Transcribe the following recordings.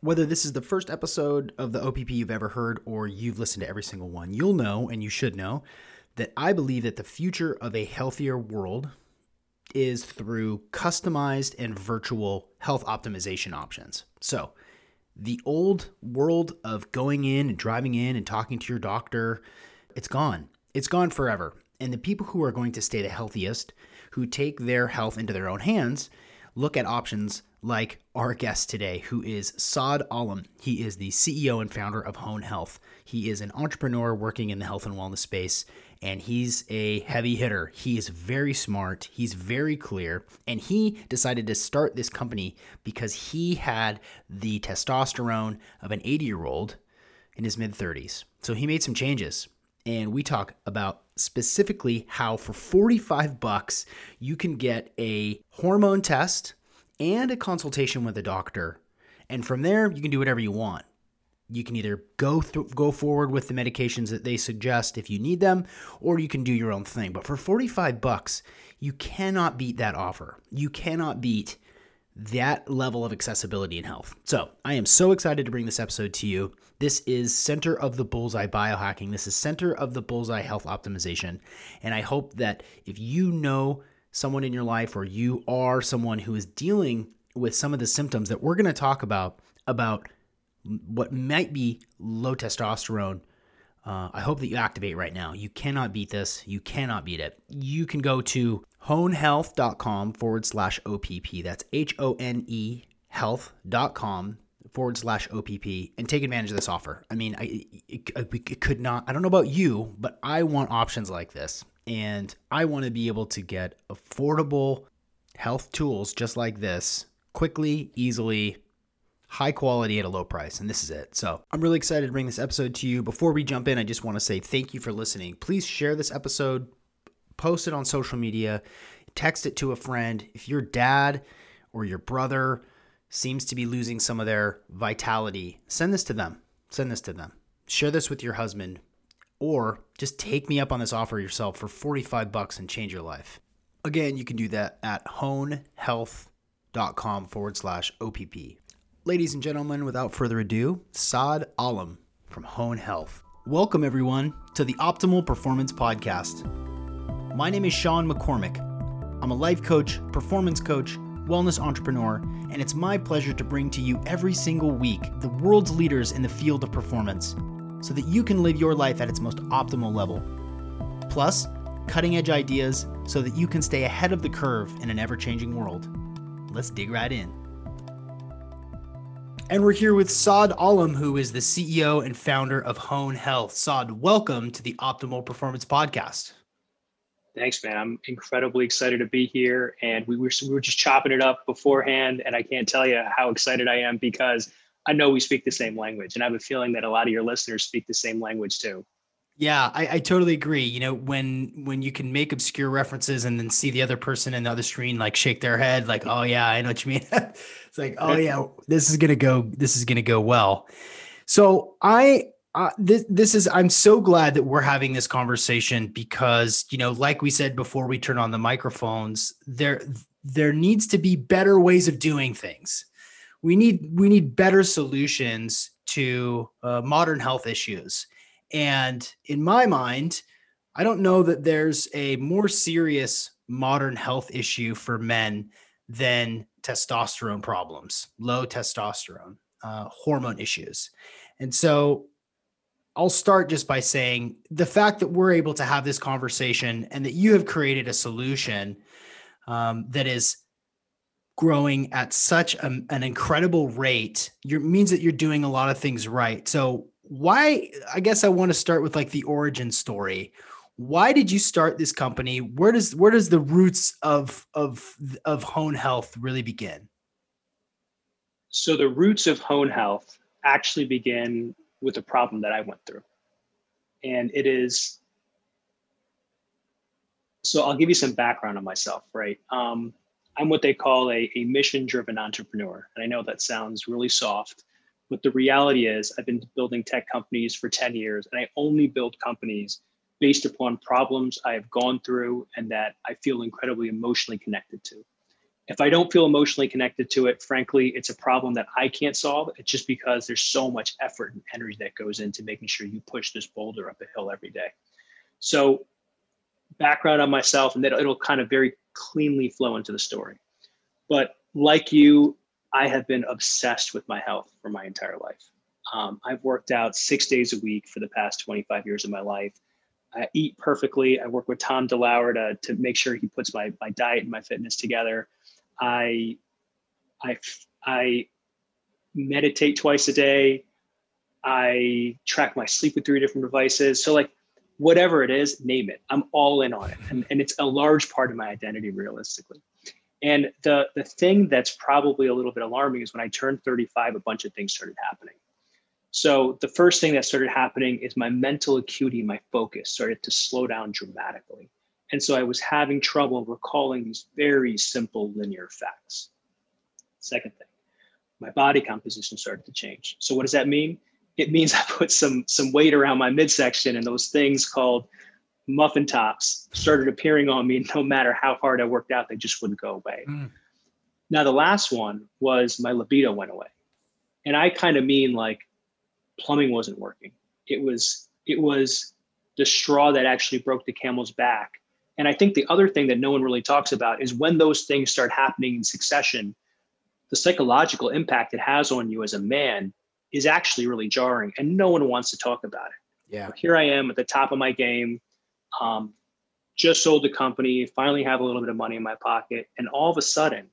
Whether this is the first episode of the OPP you've ever heard or you've listened to every single one, you'll know and you should know that I believe that the future of a healthier world is through customized and virtual health optimization options. So, the old world of going in and driving in and talking to your doctor, it's gone. It's gone forever. And the people who are going to stay the healthiest, who take their health into their own hands, look at options like our guest today, who is Saad Alam. He is the CEO and founder of Hone Health. He is an entrepreneur working in the health and wellness space, and he's a heavy hitter. He is very smart, he's very clear, and he decided to start this company because he had the testosterone of an 80 year old in his mid 30s. So he made some changes. And we talk about specifically how for 45 bucks you can get a hormone test and a consultation with a doctor. And from there, you can do whatever you want. You can either go th- go forward with the medications that they suggest if you need them, or you can do your own thing. But for 45 bucks, you cannot beat that offer. You cannot beat that level of accessibility in health. So, I am so excited to bring this episode to you. This is Center of the Bullseye Biohacking. This is Center of the Bullseye Health Optimization. And I hope that if you know someone in your life or you are someone who is dealing with some of the symptoms that we're going to talk about about what might be low testosterone uh, i hope that you activate right now. You cannot beat this. You cannot beat it. You can go to honehealth.com forward slash opp that's h-o-n-e health.com forward slash opp and take advantage of this offer. I mean I, it, it could not i don't know about you but i want options like this and I want to be able to get affordable health tools just like this quickly, easily, high quality at a low price. And this is it. So I'm really excited to bring this episode to you. Before we jump in, I just want to say thank you for listening. Please share this episode, post it on social media, text it to a friend. If your dad or your brother seems to be losing some of their vitality, send this to them. Send this to them. Share this with your husband, or just take me up on this offer yourself for 45 bucks and change your life. Again, you can do that at honehealth.com forward slash OPP. Ladies and gentlemen, without further ado, Saad Alam from Hone Health. Welcome, everyone, to the Optimal Performance Podcast. My name is Sean McCormick. I'm a life coach, performance coach, wellness entrepreneur, and it's my pleasure to bring to you every single week the world's leaders in the field of performance so that you can live your life at its most optimal level. Plus, cutting edge ideas so that you can stay ahead of the curve in an ever changing world. Let's dig right in. And we're here with Saad Alam, who is the CEO and founder of Hone Health. Saad, welcome to the Optimal Performance Podcast. Thanks, man. I'm incredibly excited to be here. And we were, we were just chopping it up beforehand. And I can't tell you how excited I am because I know we speak the same language, and I have a feeling that a lot of your listeners speak the same language too. Yeah, I, I, totally agree. You know, when when you can make obscure references and then see the other person in the other screen like shake their head, like, oh yeah, I know what you mean. it's like, oh yeah, this is gonna go, this is gonna go well. So I uh, this this is I'm so glad that we're having this conversation because you know, like we said before we turn on the microphones, there there needs to be better ways of doing things we need we need better solutions to uh, modern health issues. And in my mind i don't know that there's a more serious modern health issue for men than testosterone problems low testosterone uh, hormone issues. And so I'll start just by saying the fact that we're able to have this conversation and that you have created a solution um, that is growing at such a, an incredible rate you means that you're doing a lot of things right. So why i guess i want to start with like the origin story. Why did you start this company? Where does where does the roots of of of hone health really begin? So the roots of hone health actually begin with a problem that i went through. And it is so i'll give you some background on myself right? Um, I'm what they call a, a mission driven entrepreneur. And I know that sounds really soft, but the reality is I've been building tech companies for 10 years and I only build companies based upon problems I have gone through and that I feel incredibly emotionally connected to. if I don't feel emotionally connected to it, frankly, it's a problem that I can't solve. It's just because there's so much effort and energy that goes into making sure you push this boulder up a hill every day. So, background on myself, and then it'll kind of very cleanly flow into the story. But like you, I have been obsessed with my health for my entire life. Um, I've worked out six days a week for the past 25 years of my life. I eat perfectly. I work with Tom DeLauer to, to make sure he puts my, my diet and my fitness together. I, I, I meditate twice a day. I track my sleep with three different devices. So like whatever it is, name it. I'm all in on it. And, and it's a large part of my identity realistically. And the the thing that's probably a little bit alarming is when I turned 35, a bunch of things started happening. So the first thing that started happening is my mental acuity, my focus started to slow down dramatically. And so I was having trouble recalling these very simple linear facts. Second thing, my body composition started to change. So what does that mean? It means I put some some weight around my midsection and those things called muffin tops started appearing on me no matter how hard I worked out, they just wouldn't go away. Mm. Now the last one was my libido went away. And I kind of mean like plumbing wasn't working. It was it was the straw that actually broke the camel's back and I think the other thing that no one really talks about is when those things start happening in succession, the psychological impact it has on you as a man is actually really jarring, and no one wants to talk about it. Yeah. Here I am at the top of my game, um, just sold the company, finally have a little bit of money in my pocket, and all of a sudden,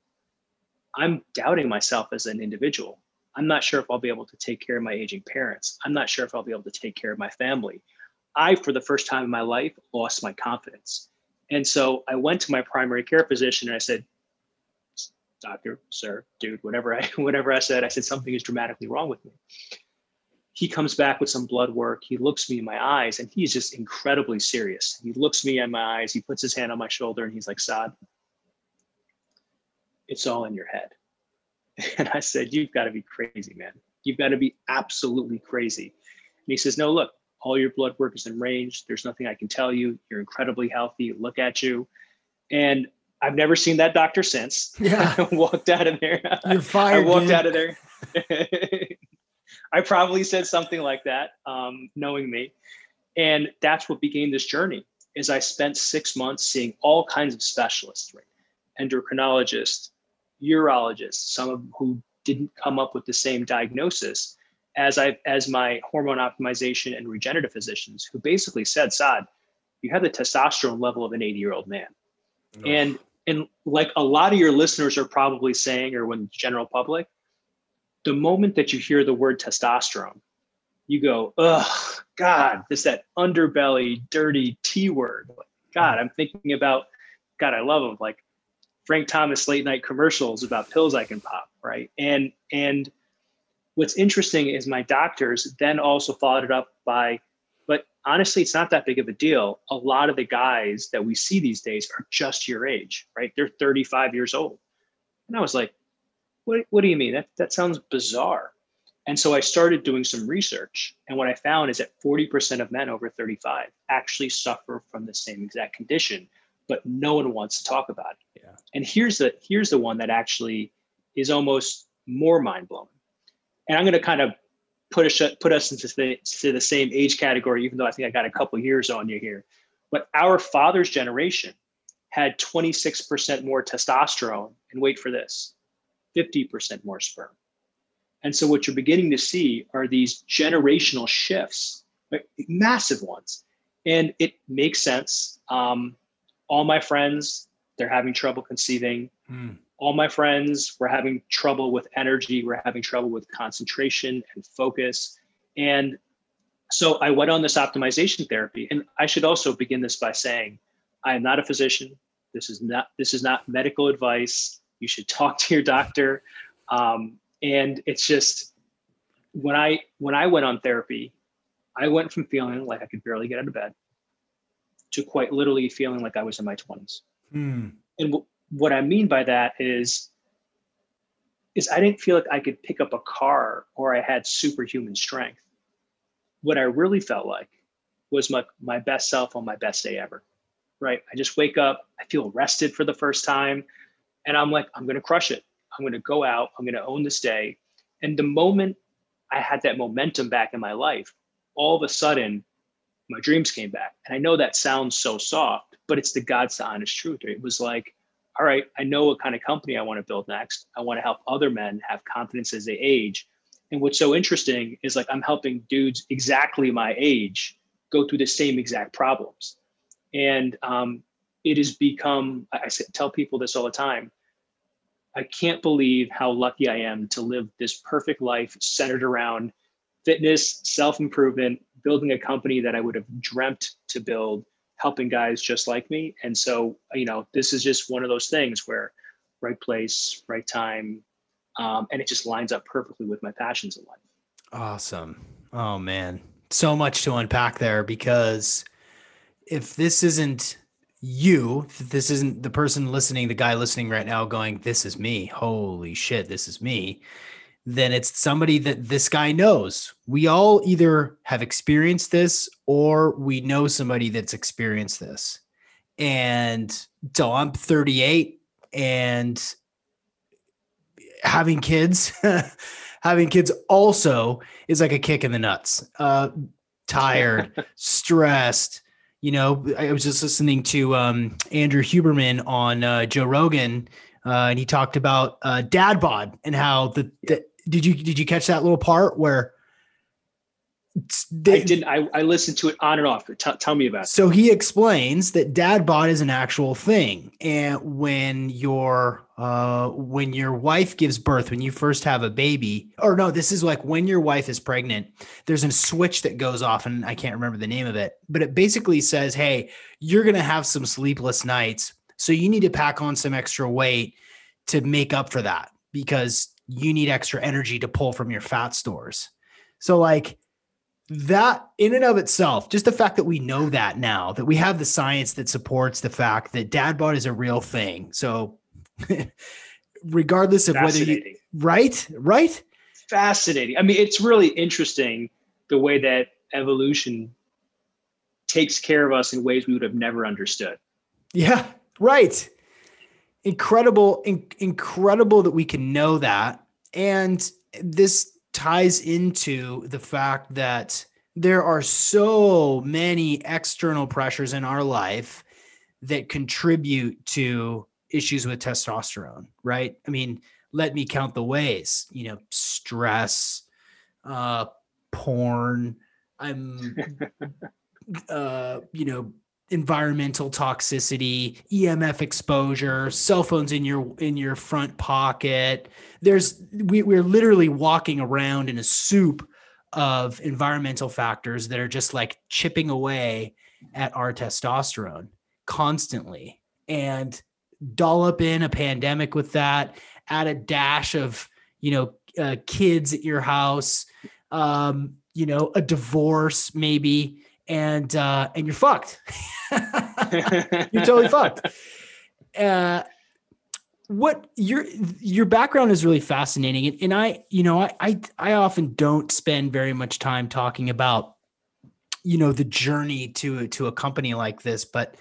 I'm doubting myself as an individual. I'm not sure if I'll be able to take care of my aging parents. I'm not sure if I'll be able to take care of my family. I, for the first time in my life, lost my confidence. And so I went to my primary care physician and I said, doctor, sir, dude, whatever I whatever I said, I said something is dramatically wrong with me. He comes back with some blood work. He looks me in my eyes and he's just incredibly serious. He looks me in my eyes, he puts his hand on my shoulder and he's like, Saad, it's all in your head. And I said, You've got to be crazy, man. You've got to be absolutely crazy. And he says, No, look, all your blood work is in range. There's nothing I can tell you. You're incredibly healthy. Look at you. And I've never seen that doctor since. Yeah. I walked out of there. You're fired. I walked dude. out of there. I probably said something like that, um, knowing me. And that's what began this journey is I spent six months seeing all kinds of specialists, right? Endocrinologists, urologists, some of who didn't come up with the same diagnosis as I as my hormone optimization and regenerative physicians who basically said, Saad, you have the testosterone level of an 80 year old man. And and like a lot of your listeners are probably saying, or when general public, the moment that you hear the word testosterone, you go, oh God, this that underbelly, dirty T word. God, I'm thinking about, God, I love them. Like Frank Thomas late night commercials about pills I can pop, right? And and what's interesting is my doctors then also followed it up by honestly it's not that big of a deal. A lot of the guys that we see these days are just your age right? They're 35 years old. And i was like what, what do you mean? That, that sounds bizarre. And so i started doing some research and what i found is that 40% of men over 35 actually suffer from the same exact condition but no one wants to talk about it. Yeah. and here's the here's the one that actually is almost more mind-blowing. And I'm going to kind of put us put us into the, to the same age category, even though I think I got a couple years on you here. But our father's generation had 26% more testosterone, and wait for this, 50% more sperm. And so what you're beginning to see are these generational shifts, right? massive ones, and it makes sense. Um, all my friends, they're having trouble conceiving. Mm all my friends were having trouble with energy, were having trouble with concentration and focus. And so I went on this optimization therapy. And I should also begin this by saying, I am not a physician. This is not this is not medical advice. You should talk to your doctor. Um, and it's just when I when I went on therapy, I went from feeling like I could barely get out of bed to quite literally feeling like I was in my 20s. Hmm. And what I mean by that is is I didn't feel like I could pick up a car or I had superhuman strength. What I really felt like was my my best self on my best day ever. Right? I just wake up, I feel rested for the first time, And I'm like, I'm to crush it. I'm to go out. I'm to own this day. And the moment I had that momentum back in my life, all of a sudden, my dreams came back. And I know that sounds so soft, but it's the God's honest truth. It was like, all right, I know what kind of company I want to build next. I want to help other men have confidence as they age. And what's so interesting is like I'm helping dudes exactly my age go through the same exact problems. And um, it has become, I tell people this all the time. I can't believe how lucky I am to live this perfect life centered around fitness, self improvement, building a company that I would have dreamt to build, helping guys just like me. And so, you know, this is just one of those things where right place, right time, um, and it just lines up perfectly with my passions in life. Awesome. Oh man, so much to unpack there because if this isn't you, this isn't the person listening, the guy listening right now going, This is me. Holy shit, this is me. Then it's somebody that this guy knows. We all either have experienced this or we know somebody that's experienced this. And so I'm 38 and having kids having kids also is like a kick in the nuts. Uh, tired, stressed. You know, I was just listening to um, Andrew Huberman on uh, Joe Rogan, uh, and he talked about uh, dad bod and how the, the did you did you catch that little part where they, I didn't. I, I listened to it on and off. T- tell me about it. So he explains that dad bod is an actual thing, and when your uh, when your wife gives birth, when you first have a baby, or no, this is like when your wife is pregnant. There's a switch that goes off, and I can't remember the name of it, but it basically says, "Hey, you're gonna have some sleepless nights, so you need to pack on some extra weight to make up for that because you need extra energy to pull from your fat stores." So like that in and of itself, just the fact that we know that now, that we have the science that supports the fact that dad bod is a real thing. So, regardless of whether you, right, right, fascinating. I mean, it's really interesting the way that evolution takes care of us in ways we would have never understood. Yeah, right. Incredible, in, incredible that we can know that. And this ties into the fact that there are so many external pressures in our life that contribute to issues with testosterone, right? I mean, let me count the ways, you know, stress, uh, porn, I'm, uh, you know, environmental toxicity, EMF exposure, cell phones in your in your front pocket. There's we, we're literally walking around in a soup of environmental factors that are just like chipping away at our testosterone constantly. And dollop in a pandemic with that, add a dash of, you know, uh, kids at your house, um, you know, a divorce maybe and uh, and you're fucked. you're totally fucked. Uh, what your your background is really fascinating, and, and I, you know, I, I I often don't spend very much time talking about, you know, the journey to to a company like this, but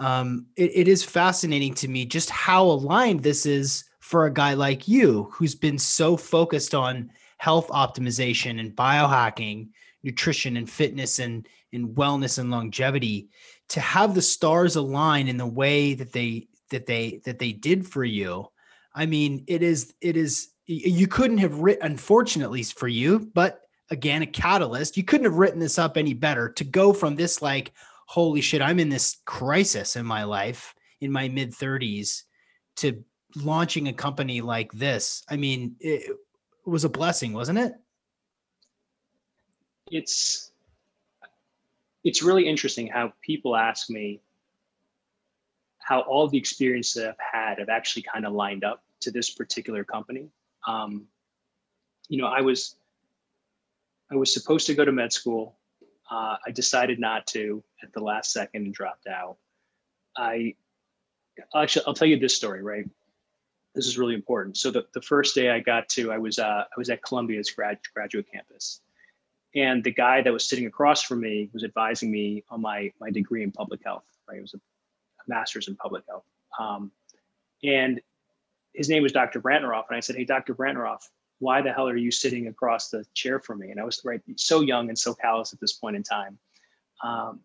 um, it, it is fascinating to me just how aligned this is for a guy like you, who's been so focused on health optimization and biohacking, nutrition and fitness and in wellness and longevity to have the stars align in the way that they that they that they did for you. I mean it is it is you couldn't have written unfortunately for you but again a catalyst. You couldn't have written this up any better to go from this like holy shit i'm in this crisis in my life in my mid 30s to launching a company like this. I mean it was a blessing wasn't it? It's it's really interesting how people ask me how all the experiences that I've had have actually kind of lined up to this particular company. Um, you know, I was I was supposed to go to med school. Uh, I decided not to at the last second and dropped out. I actually I'll tell you this story, right? This is really important. So the, the first day I got to, I was uh, I was at Columbia's grad, graduate campus, and the guy that was sitting across from me was advising me on my my degree in public health. Right, it was a, master's in public health. Um, and his name was Dr. Brantneroff. And I said, Hey, Dr. Brantneroff, why the hell are you sitting across the chair from me? And I was right, so young and so callous at this point in time. Um,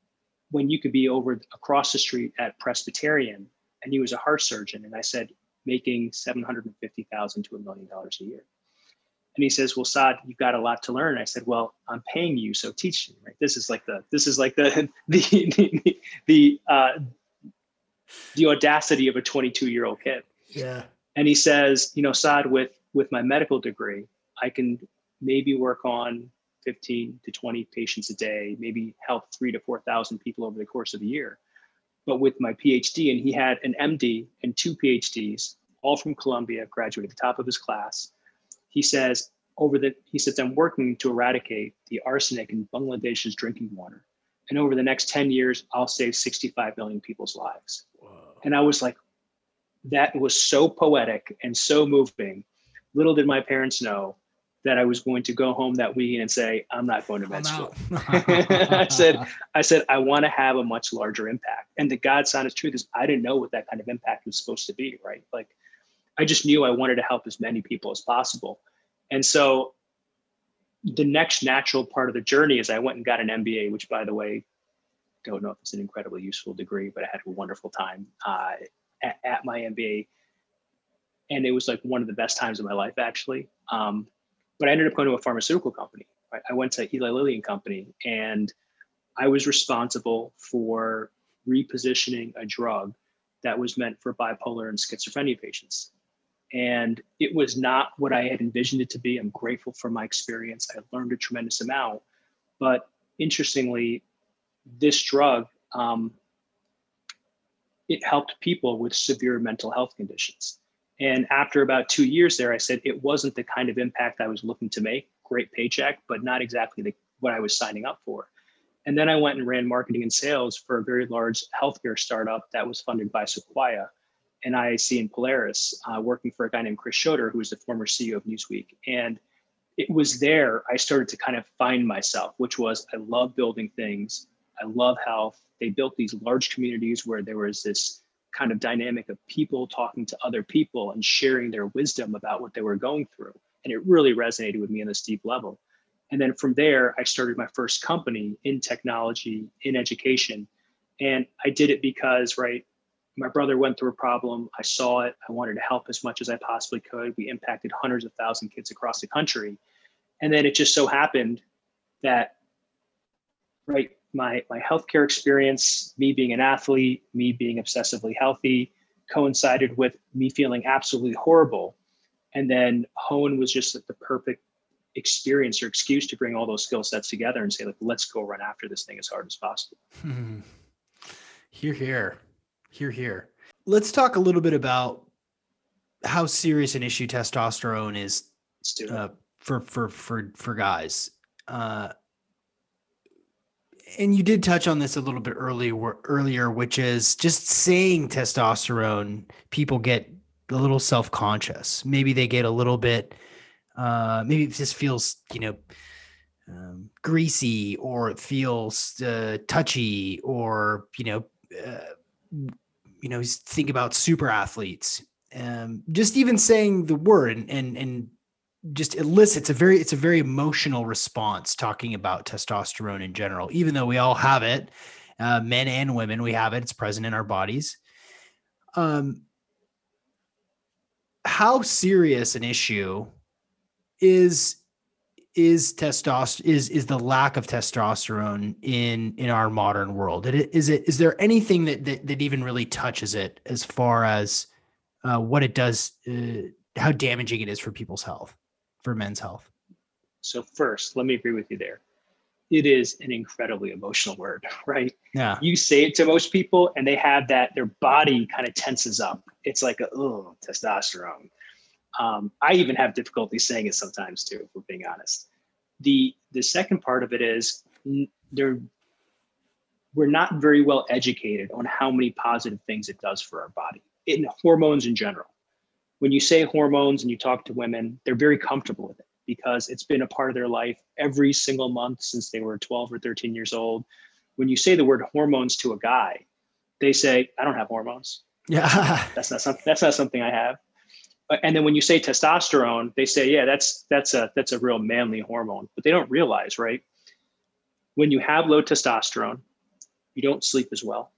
when you could be over across the street at Presbyterian and he was a heart surgeon. And I said, making 750,000 to a million dollars a year. And he says, well, Saad, you've got a lot to learn. I said, well, I'm paying you. So teach me, right? This is like the, this is like the, the, the, the, uh, the audacity of a 22 year old kid. Yeah. And he says, you know, Saad, with, with my medical degree, I can maybe work on 15 to 20 patients a day, maybe help three to 4,000 people over the course of a year. But with my PhD, and he had an MD and two PhDs, all from Columbia, graduated at the top of his class. He says, over the, he says, I'm working to eradicate the arsenic in Bangladesh's drinking water. And over the next 10 years, I'll save 65 million people's lives. Whoa. And I was like, that was so poetic and so moving. Little did my parents know that I was going to go home that weekend and say, I'm not going to med school. I said, I said, I want to have a much larger impact. And the God's honest truth is I didn't know what that kind of impact was supposed to be, right? Like I just knew I wanted to help as many people as possible. And so the next natural part of the journey is I went and got an MBA, which by the way, don't know if it's an incredibly useful degree, but I had a wonderful time uh, at, at, my MBA. And it was like one of the best times of my life, actually. Um, but I ended up going to a pharmaceutical company. Right? I went to Eli Lilly and Company, and I was responsible for repositioning a drug that was meant for bipolar and schizophrenia patients. And it was not what I had envisioned it to be. I'm grateful for my experience. I learned a tremendous amount. But interestingly, this drug, um, it helped people with severe mental health conditions. And after about two years there, I said it wasn't the kind of impact I was looking to make. Great paycheck, but not exactly the, what I was signing up for. And then I went and ran marketing and sales for a very large healthcare startup that was funded by Sequoia and IAC and Polaris, uh, working for a guy named Chris Schroeder, who was the former CEO of Newsweek. And it was there I started to kind of find myself, which was I love building things. I love health. They built these large communities where there was this kind of dynamic of people talking to other people and sharing their wisdom about what they were going through. And it really resonated with me on this deep level. And then from there, I started my first company in technology, in education. And I did it because, right, my brother went through a problem. I saw it. I wanted to help as much as I possibly could. We impacted hundreds of thousand kids across the country. And then it just so happened that, right, my my healthcare experience, me being an athlete, me being obsessively healthy, coincided with me feeling absolutely horrible. And then Hone was just the perfect experience or excuse to bring all those skill sets together and say, like, let's go run after this thing as hard as possible. Hmm. Here, here, here, here. Let's talk a little bit about how serious an issue testosterone is uh, for for for for guys. Uh, and you did touch on this a little bit earlier earlier which is just saying testosterone people get a little self-conscious maybe they get a little bit uh, maybe it just feels you know um, greasy or it feels uh, touchy or you know uh, you know think about super athletes um, just even saying the word and and, and just elicits a very it's a very emotional response talking about testosterone in general even though we all have it uh, men and women we have it it's present in our bodies. Um how serious an issue is is testosterone is is the lack of testosterone in in our modern world is it is there anything that that, that even really touches it as far as uh, what it does uh, how damaging it is for people's health for men's health? So first, let me agree with you there. It is an incredibly emotional word, right? Yeah. You say it to most people and they have that, their body kind of tenses up. It's like, a, oh, testosterone. Um, I even have difficulty saying it sometimes too, if we're being honest. The, the second part of it is there, we're not very well educated on how many positive things it does for our body in hormones in general when you say hormones and you talk to women, they're very comfortable with it because it's been a part of their life every single month since they were 12 or 13 years old. When you say the word hormones to a guy, they say, I don't have hormones. Yeah. that's not something that's not something I have. Uh, and then when you say testosterone, they say, yeah, that's that's a that's a real manly hormone. But they don't realize, right? When you have low testosterone, you don't sleep as well.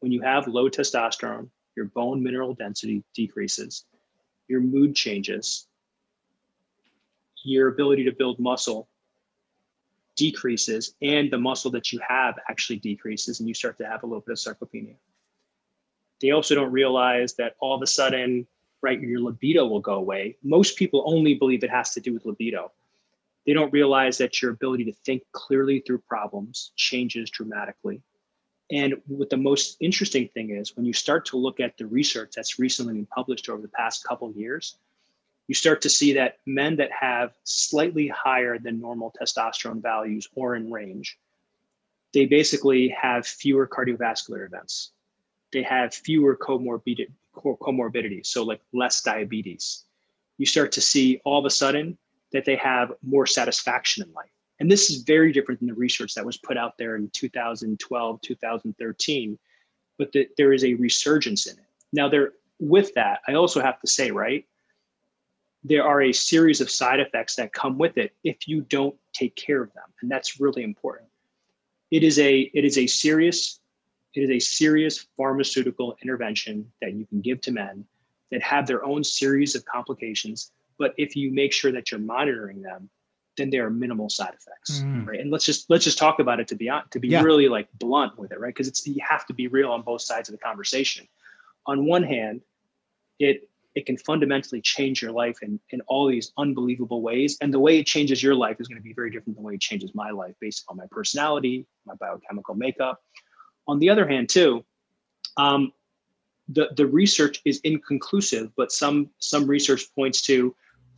When you have low testosterone, your bone mineral density decreases, your mood changes, your ability to build muscle decreases, and the muscle that you have actually decreases, and you start to have a little bit of sarcopenia. They also don't realize that all of a sudden, right, your libido will go away. Most people only believe it has to do with libido. They don't realize that your ability to think clearly through problems changes dramatically. And what the most interesting thing is when you start to look at the research that's recently been published over the past couple years, you start to see that men that have slightly higher than normal testosterone values or in range, they basically have fewer cardiovascular events. They have fewer comorbid- comorbidities, so like less diabetes. You start to see all of a sudden that they have more satisfaction in life. And this is very different than the research that was put out there in 2012, 2013, but that there is a resurgence in it. Now, there with that, I also have to say, right, there are a series of side effects that come with it if you don't take care of them and that's really important it is a it is a serious it is a serious pharmaceutical intervention that you can give to men that have their own series of complications but if you make sure that you're monitoring them then there are minimal side effects mm. right and let's just let's just talk about it to be on to be yeah. really like blunt with it right because it's you have to be real on both sides of the conversation on one hand it it can fundamentally change your life in, in all these unbelievable ways. And the way it changes your life is going to be very different than the way it changes my life based on my personality, my biochemical makeup. On the other hand, too, um, the, the research is inconclusive, but some some research points to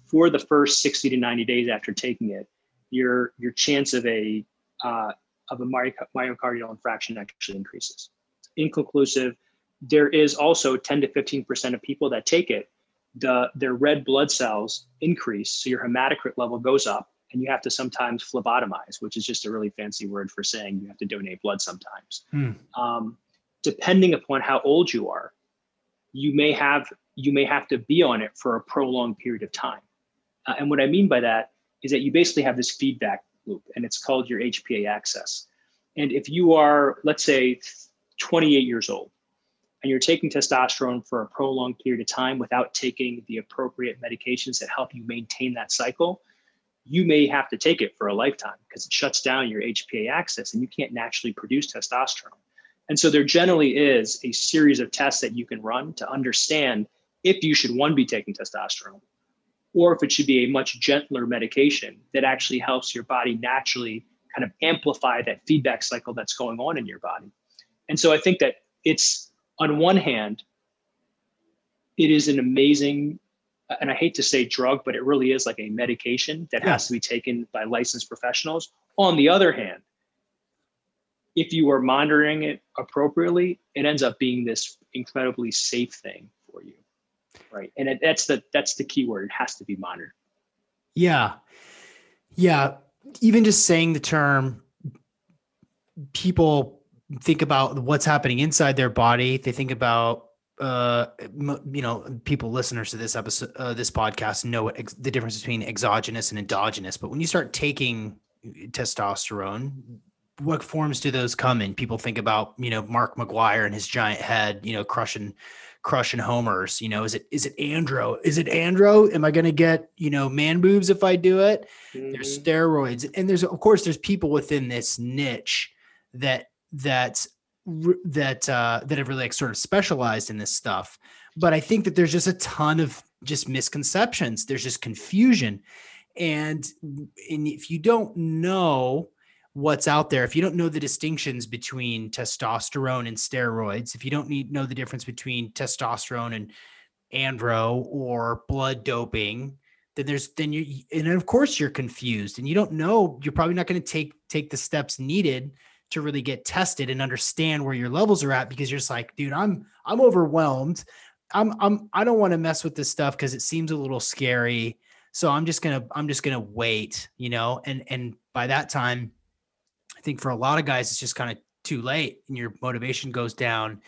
for the first 60 to 90 days after taking it, your your chance of a uh, of a myocardial infarction actually increases. Inconclusive there is also 10 to 15% of people that take it, the, their red blood cells increase. So your hematocrit level goes up and you have to sometimes phlebotomize, which is just a really fancy word for saying you have to donate blood sometimes. Hmm. Um, depending upon how old you are, you may have you may have to be on it for a prolonged period of time. Uh, and what I mean by that is that you basically have this feedback loop, and it's called your HPA axis. And if you are, let's say, 28 years old, and you're taking testosterone for a prolonged period of time without taking the appropriate medications that help you maintain that cycle, you may have to take it for a lifetime because it shuts down your HPA axis and you can't naturally produce testosterone. And so there generally is a series of tests that you can run to understand if you should one be taking testosterone or if it should be a much gentler medication that actually helps your body naturally kind of amplify that feedback cycle that's going on in your body. And so I think that it's on one hand, it is an amazing, and I hate to say drug, but it really is like a medication that has to be taken by licensed professionals. On the other hand, if you are monitoring it appropriately, it ends up being this incredibly safe thing for you, right? And it, that's the that's the key word. It has to be monitored. Yeah, yeah. Even just saying the term, people think about what's happening inside their body. They think about uh you know people listeners to this episode uh, this podcast know what ex- the difference between exogenous and endogenous but when you start taking testosterone what forms do those come in? People think about you know mark McGwire and his giant head you know crushing crushing homers you know is it is it andro is it andro? Am i going to get you know man boobs if i do it? Mm-hmm. there's steroids and there's of course there's people within this niche that that that uh, that have really like sort of specialized in this stuff. But I think that there's just a ton of just misconceptions. There's just confusion, and and if you don't know what's out there, if you don't know the distinctions between testosterone and steroids, if you don't need know the difference between testosterone and andro or blood doping, then there's then you and of course you're confused and you don't know. You're probably not going to take take the steps needed to really get tested and understand where your levels are at because you're just like, dude, I'm I'm overwhelmed. I'm I'm I don't want to mess with this stuff because it seems a little scary. So I'm just gonna I'm just gonna wait, you know, and and by that time, I think for a lot of guys, it's just kind of too late and your motivation goes down.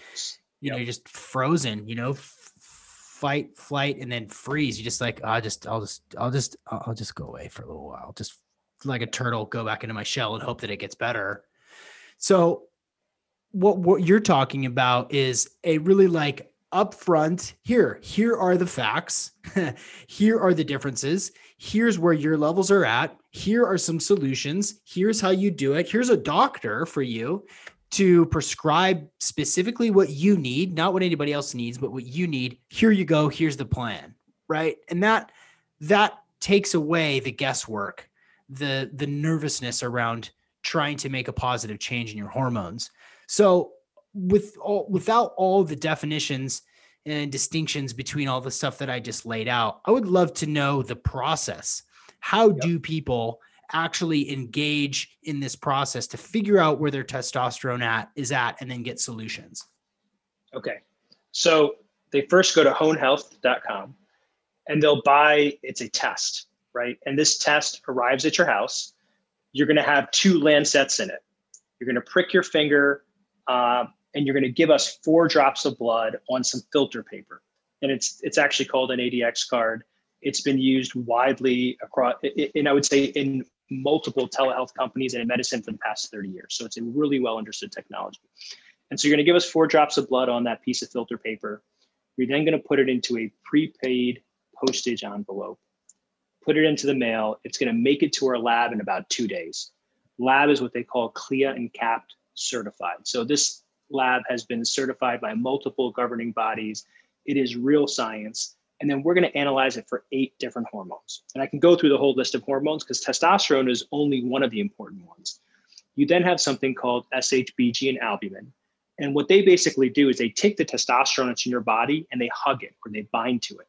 You yep. know, you're just frozen, you know, f- fight, flight, and then freeze. You just like, I'll just, I'll just, I'll just, I'll just go away for a little while. Just like a turtle, go back into my shell and hope that it gets better. So what what you're talking about is a really like upfront here here are the facts. Here are the differences. Here's where your levels are at. Here are some solutions. Here's how you do it. Here's a doctor for you to prescribe specifically what you need not what anybody else needs but what you need. Here you go. Here's the plan. Right? And that that takes away the guesswork the the nervousness around trying to make a positive change in your hormones so with all without all the definitions and distinctions between all the stuff that I just laid out, I would love to know the process. How yep. do people actually engage in this process to figure out where their testosterone at is at and then get solutions? Okay. So they first go to honehealth.com and they'll buy it's a test, right? And this test arrives at your house. You're going to have two Lancets in it. You're going to prick your finger uh, and you're going to give us four drops of blood on some filter paper. And it's it's actually called an ADX card. It's been used widely across, and I would say in multiple telehealth companies and in medicine for the past 30 years. So it's a really well understood technology. And so you're going to give us four drops of blood on that piece of filter paper. You're then going to put it into a prepaid postage envelope, put it into the mail. It's going to make it to our lab in about two days. Lab is what they call CLIA and CAP certified. So this lab has been certified by multiple governing bodies. It is real science. And then we're going to analyze it for eight different hormones. And I can go through the whole list of hormones because testosterone is only one of the important ones. You then have something called SHBG and albumin. And what they basically do is they take the testosterone that's in your body and they hug it or they bind to it.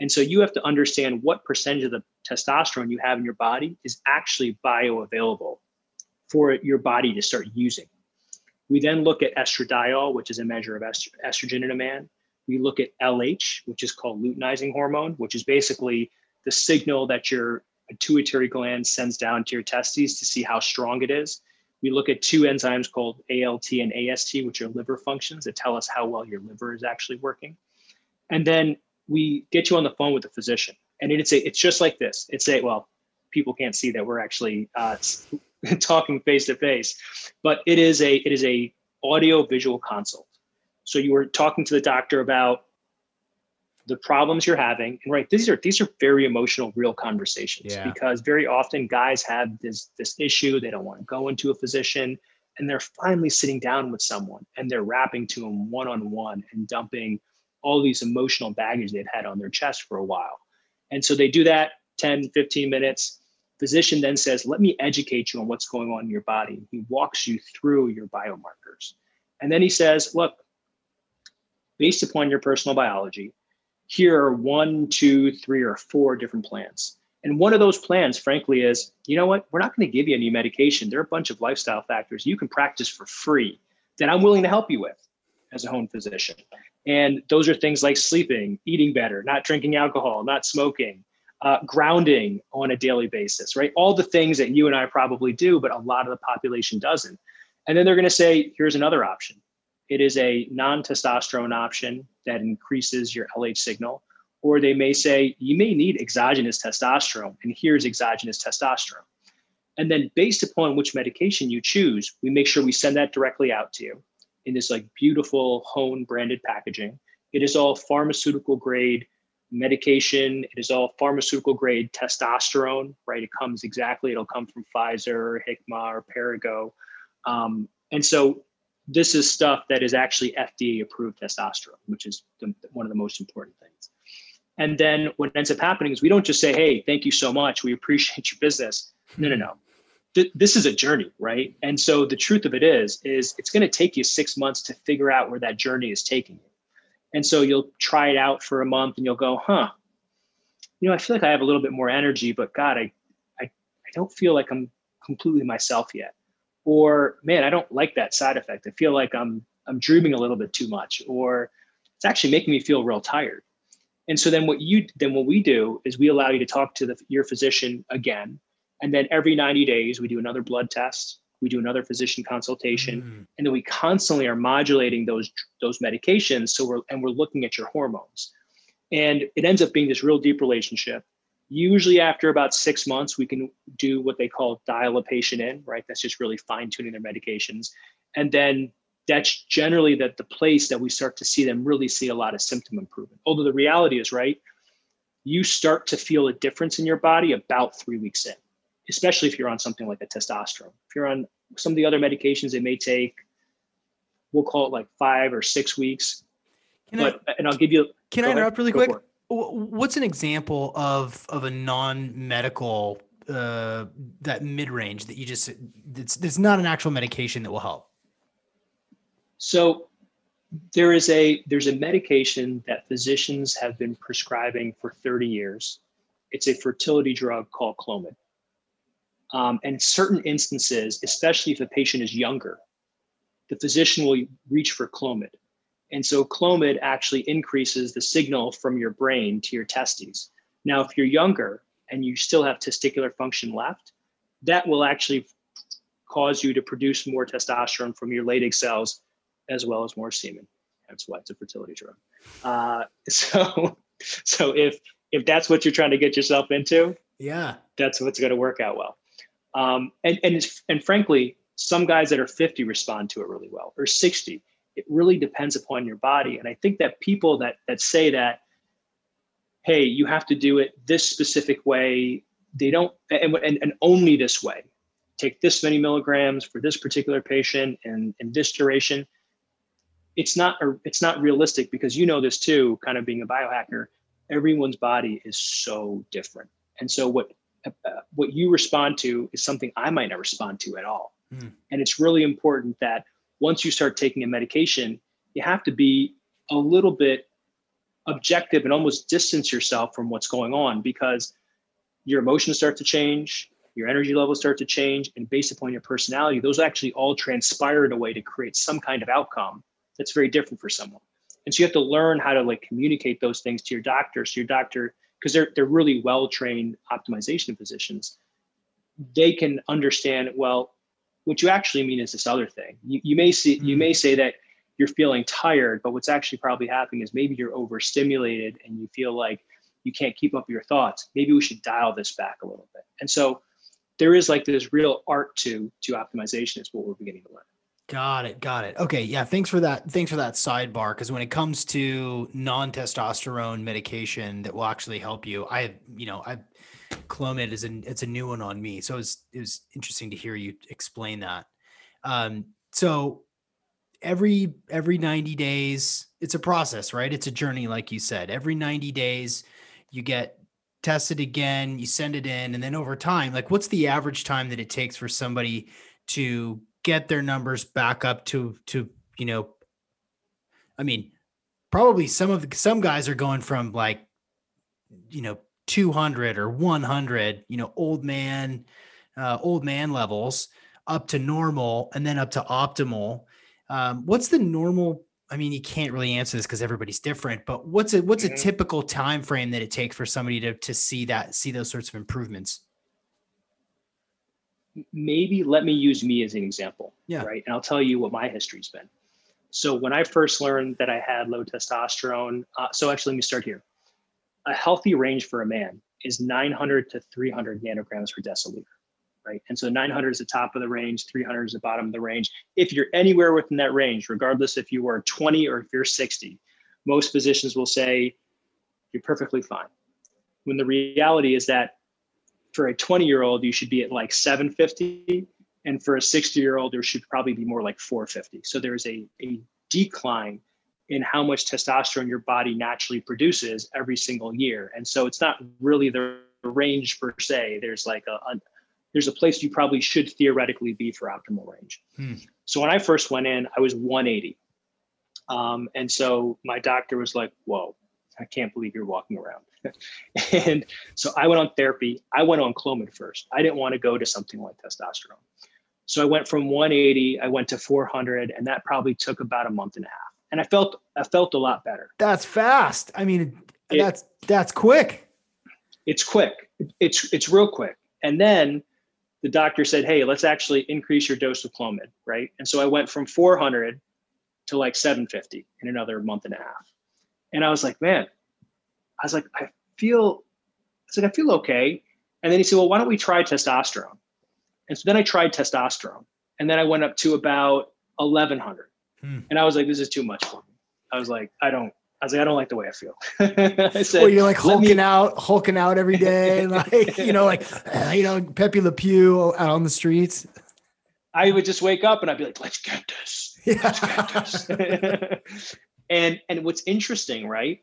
And so you have to understand what percentage of the testosterone you have in your body is actually bioavailable for your body to start using. We then look at estradiol, which is a measure of est- estrogen in a man. We look at LH, which is called luteinizing hormone, which is basically the signal that your pituitary gland sends down to your testes to see how strong it is. We look at two enzymes called ALT and AST, which are liver functions that tell us how well your liver is actually working. And then we get you on the phone with the physician. And it's a, it's just like this. It's a, well, people can't see that we're actually uh, talking face to face, but it is a it is a audio visual consult. So you were talking to the doctor about the problems you're having, and right, these are these are very emotional, real conversations yeah. because very often guys have this this issue they don't want to go into a physician, and they're finally sitting down with someone and they're rapping to them one on one and dumping all these emotional baggage they've had on their chest for a while. And so they do that 10, 15 minutes physician then says, Let me educate you on what's going on in your body. He walks you through your biomarkers. And then he says, Look, based upon your personal biology, here are one, two, three, or four different plans. And one of those plans, frankly, is you know what? We're not going to give you any medication. There are a bunch of lifestyle factors you can practice for free that I'm willing to help you with as a Hone physician. And those are things like sleeping, eating better, not drinking alcohol, not smoking, uh, grounding on a daily basis, right? All the things that you and I probably do, but a lot of the population doesn't. And then they're going to say, here's another option. It is a non testosterone option that increases your LH signal. Or they may say, you may need exogenous testosterone, and here's exogenous testosterone. And then, based upon which medication you choose, we make sure we send that directly out to you in this like beautiful Hone branded packaging. It is all pharmaceutical grade medication. It is all pharmaceutical grade testosterone, right? It comes exactly, it'll come from Pfizer, or Hikma, or Perrigo. Um, and so this is stuff that is actually FDA approved testosterone, which is the, one of the most important things. And then what ends up happening is we don't just say, hey, thank you so much. We appreciate your business. No, no, no. This is a journey, right? And so the truth of it is, is it's going to take you six months to figure out where that journey is taking you. And so you'll try it out for a month and you'll go, huh, you know, I feel like I have a little bit more energy, but God, I, I, I don't feel like I'm completely myself yet. Or man, I don't like that side effect. I feel like I'm, I'm dreaming a little bit too much, or it's actually making me feel real tired. And so then what you, then what we do is we allow you to talk to the, your physician again. And then every 90 days, we do another blood test we do another physician consultation mm. and then we constantly are modulating those those medications so we're and we're looking at your hormones And it ends up being this real deep relationship. Usually, after about six months, we can do what they call dial a patient in, right? That's just really fine tuning their medications. And then that's generally that the place that we start to see them really see a lot of symptom improvement. Although the reality is, right, you start to feel a difference in your body about three weeks in, especially if you're on something like a testosterone. If you're on some of the other medications, it may take, we'll call it like five or six weeks. Can but, I, and I'll give you. Can I interrupt ahead. really quick? What's an example of of a non-medical uh, that mid range that you just it's it's not an actual medication that will help? So there is a there's a medication that physicians have been prescribing for 30 years. It's a fertility drug called Clomid. Um, and certain instances, especially if a patient is younger, the physician will reach for Clomid. And so Clomid actually increases the signal from your brain to your testes. Now, if you're younger and you still have testicular function left, that will actually cause you to produce more testosterone from your Leydig cells as well as more semen. That's why it's a fertility drug. Uh, so, so if if that's what you're trying to get yourself into, yeah, that's what's going to work out well. Um, and and and frankly, some guys that are 50 respond to it really well, or 60. It really depends upon your body. And I think that people that that say that, hey, you have to do it this specific way, they don't, and and, and only this way. Take this many milligrams for this particular patient and in this duration it's not it's not realistic because you know this too kind of being a biohacker everyone's body is so different and so what what you respond to is something i might not respond to at all mm. and it's really important that once you start taking a medication you have to be a little bit objective and almost distance yourself from what's going on because your emotions start to change your energy levels start to change and based upon your personality those actually all transpire in a way to create some kind of outcome that's very different for someone. And so you have to learn how to like communicate those things to your doctor. So your doctor, because they're they're really well trained optimization physicians, they can understand well what you actually mean is this other thing. You, you may see you hmm. may say that you're feeling tired, but what's actually probably happening is maybe you're overstimulated and you feel like you can't keep up your thoughts. Maybe we should dial this back a little bit. And so there is like this real art to to optimization is what we're beginning to learn. Got it. Got it. Okay. Yeah. Thanks for that. Thanks for that sidebar. Because when it comes to non-testosterone medication that will actually help you, I, you know, I, Clomid is an it's a new one on me. So it was it was interesting to hear you explain that. Um, so every every 90 days, it's a process, right? It's a journey, like you said. Every 90 days, you get tested again, you send it in, and then over time, like what's the average time that it takes for somebody to get their numbers back up to to you know i mean probably some of the, some guys are going from like you know 200 or 100 you know old man uh, old man levels up to normal and then up to optimal um, what's the normal i mean you can't really answer this because everybody's different but what's a what's mm-hmm. a typical time frame that it takes for somebody to to see that see those sorts of improvements maybe let me use me as an example. Yeah. Right. And I'll tell you what my history's been. So when I first learned that I had low testosterone, uh, so actually let me start here. A healthy range for a man is 900 to 300 nanograms per deciliter, right? And so 900 is the top of the range, 300 is the bottom of the range. If you're anywhere within that range, regardless if you are 20 or if you're 60, most physicians will say you're perfectly fine. When the reality is that for a 20 year old, you should be at like 750. And for a 60 year old, there should probably be more like 450. So there's a, a decline in how much testosterone your body naturally produces every single year. And so it's not really the range per se. There's like a, a there's a place you probably should theoretically be for optimal range. Hmm. So when I first went in, I was 180. Um, and so my doctor was like, whoa, I can't believe you're walking around. and so I went on therapy. I went on Clomid first. I didn't want to go to something like testosterone. So I went from 180, I went to 400, and that probably took about a month and a half. And I felt I felt a lot better. That's fast. I mean, it, that's that's quick. It's quick. It's it's real quick. And then the doctor said, "Hey, let's actually increase your dose of Clomid, right?" And so I went from 400 to like 750 in another month and a half. And I was like, man, I was like, I feel, it's like, I feel okay. And then he said, well, why don't we try testosterone? And so then I tried testosterone and then I went up to about 1100. Hmm. And I was like, this is too much for me. I was like, I don't, I was like, I don't like the way I feel. I said, well, you're like hulking me... out, hulking out every day, like you know, like you know, Pepe Le Pew out on the streets. I would just wake up and I'd be like, let's get this. Let's get this. And and what's interesting, right,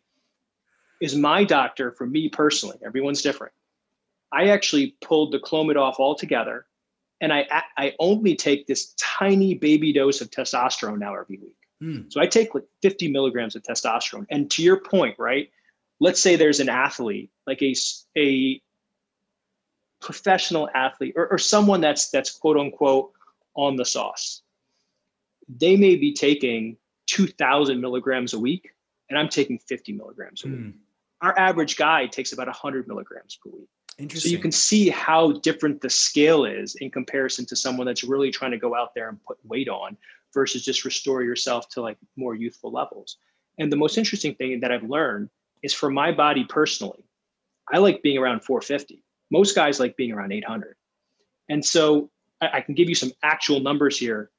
is my doctor, for me personally, everyone's different. I actually pulled the Clomid off altogether, and I I only take this tiny baby dose of testosterone now every week. Mm. So I take like 50 milligrams of testosterone. And to your point, right? Let's say there's an athlete, like a a professional athlete, or, or someone that's that's quote unquote on the sauce. They may be taking 2,000 milligrams a week, and I'm taking 50 milligrams a week. Hmm. Our average guy takes about 100 milligrams per week. So you can see how different the scale is in comparison to someone that's really trying to go out there and put weight on versus just restore yourself to like more youthful levels. And the most interesting thing that I've learned is for my body personally, I like being around 450. Most guys like being around 800. And so I, I can give you some actual numbers here.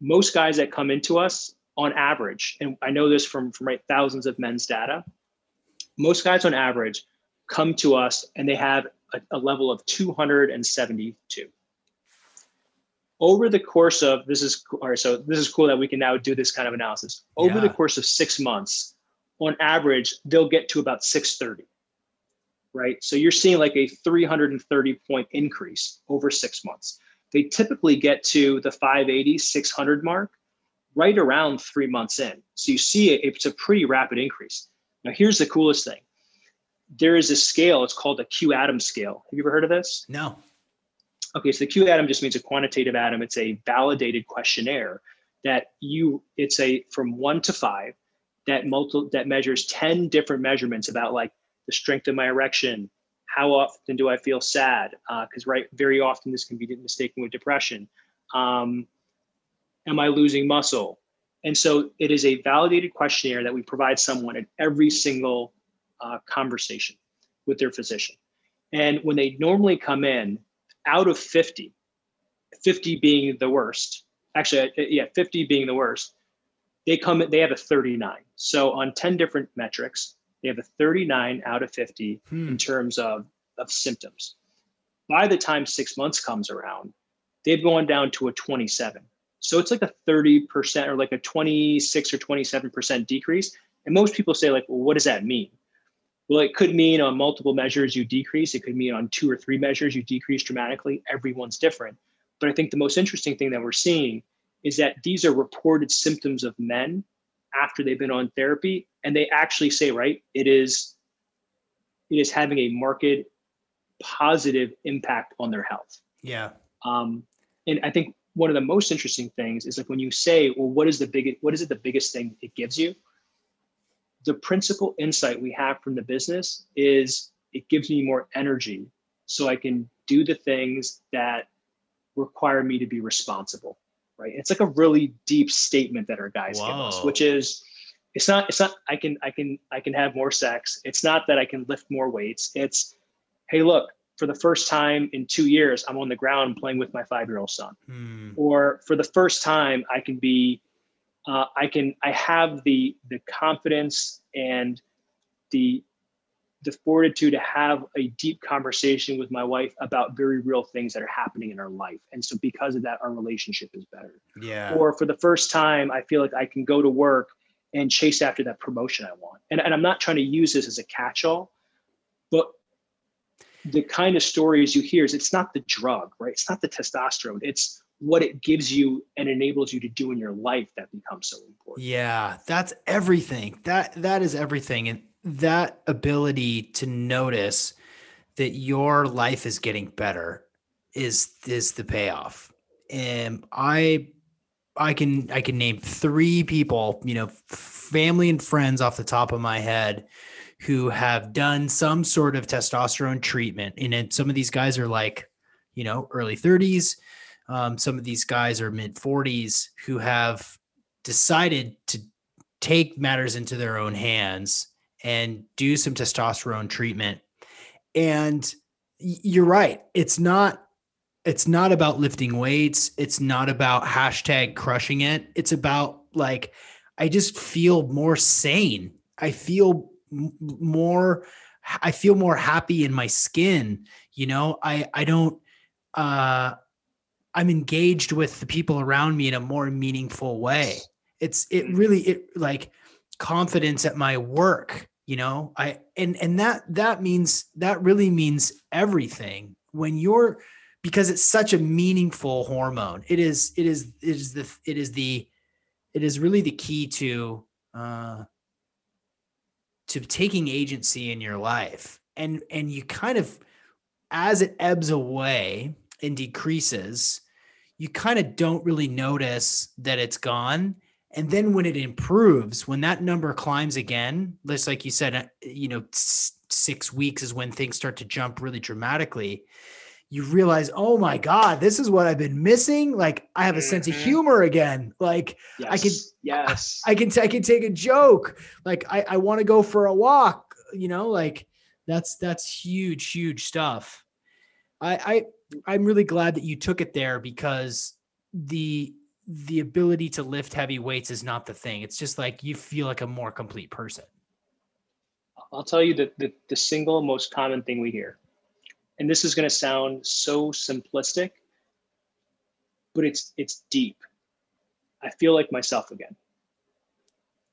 Most guys that come into us on average, and I know this from, from right, thousands of men's data, most guys on average come to us and they have a, a level of 272 over the course of this is all right so this is cool that we can now do this kind of analysis. Over yeah. the course of six months on average they'll get to about 630 right? So you're seeing like a 330 point increase over six months. They typically get to the 580 600 mark right around three months in so you see it, it's a pretty rapid increase now here's the coolest thing there is a scale it's called the qADAM scale have you ever heard of this no Okay, so the qADAM just means a quantitative ADAM. It's a validated questionnaire that you it's a from one to five that multi that measures 10 different measurements about like the strength of my erection, how often do I feel sad? Because uh, right, very often this can be mistaken with depression. Um, am I losing muscle? And so it is a validated questionnaire that we provide someone at every single uh, conversation with their physician. And when they normally come in, out of 50, 50 being the worst, actually, uh, yeah, 50 being the worst, they come, they have a 39. So on 10 different metrics, they have a 39 out of 50 hmm. in terms of, of symptoms. By the time six months comes around, they've gone down to a 27. So it's like a 30% or like a 26 or 27% decrease. And most people say, like, well, what does that mean? Well, it could mean on multiple measures you decrease. It could mean on two or three measures you decrease dramatically. Everyone's different. But I think the most interesting thing that we're seeing is that these are reported symptoms of men after they've been on therapy. And they actually say, right, it is it is having a marked positive impact on their health. Yeah. Um, and I think one of the most interesting things is like when you say, well, what is the biggest what is it the biggest thing it gives you? the principal insight we have from the business is it gives me more energy so I can do the things that require me to be responsible. Right. It's like a really deep statement that our guys Whoa. give us, which is it's not it's not I can I can I can have more sex. It's not that I can lift more weights. It's hey look, for the first time in two years, I'm on the ground playing with my five year old son. Hmm. Or for the first time, I can be uh, I can I have the the confidence and the the fortitude to have a deep conversation with my wife about very real things that are happening in our life. And so because of that, our relationship is better. Yeah. Or for the first time, I feel like I can go to work and chase after that promotion I want. And, and I'm not trying to use this as a catch-all, but the kind of stories you hear is it's not the drug, right? It's not the testosterone. It's what it gives you and enables you to do in your life that becomes so important. Yeah, that's everything. That that is everything and that ability to notice that your life is getting better is is the payoff. And I I can I can name 3 people, you know, family and friends off the top of my head who have done some sort of testosterone treatment and then some of these guys are like, you know, early 30s, um, some of these guys are mid 40s who have decided to take matters into their own hands and do some testosterone treatment. And you're right. It's not it's not about lifting weights. It's not about hashtag crushing it. It's about like I just feel more sane. I feel more I feel more happy in my skin. You know, I I don't uh I'm engaged with the people around me in a more meaningful way. It's it mm. really it like confidence at my work, you know. I and and that that means that really means everything when you're because it's such a meaningful hormone. It is it is it is the it is the it is really the key to uh to taking agency in your life. And and you kind of as it ebbs away and decreases, you kind of don't really notice that it's gone. And then when it improves, when that number climbs again, just like you said, uh, you know, six weeks is when things start to jump really dramatically. You realize, oh my God, this is what I've been missing. Like I have a mm-hmm. sense of mm-hmm. humor again. Like yes. I can, yes, I, I, can, I can take a joke. Like I, I want to go for a walk. You know, like that's that's huge, huge stuff. I, I I'm really glad that you took it there because the the ability to lift heavy weights is not the thing. It's just like you feel like a more complete person. I'll tell you that the, the single most common thing we hear, and this is going to sound so simplistic, but it's it's deep. I feel like myself again.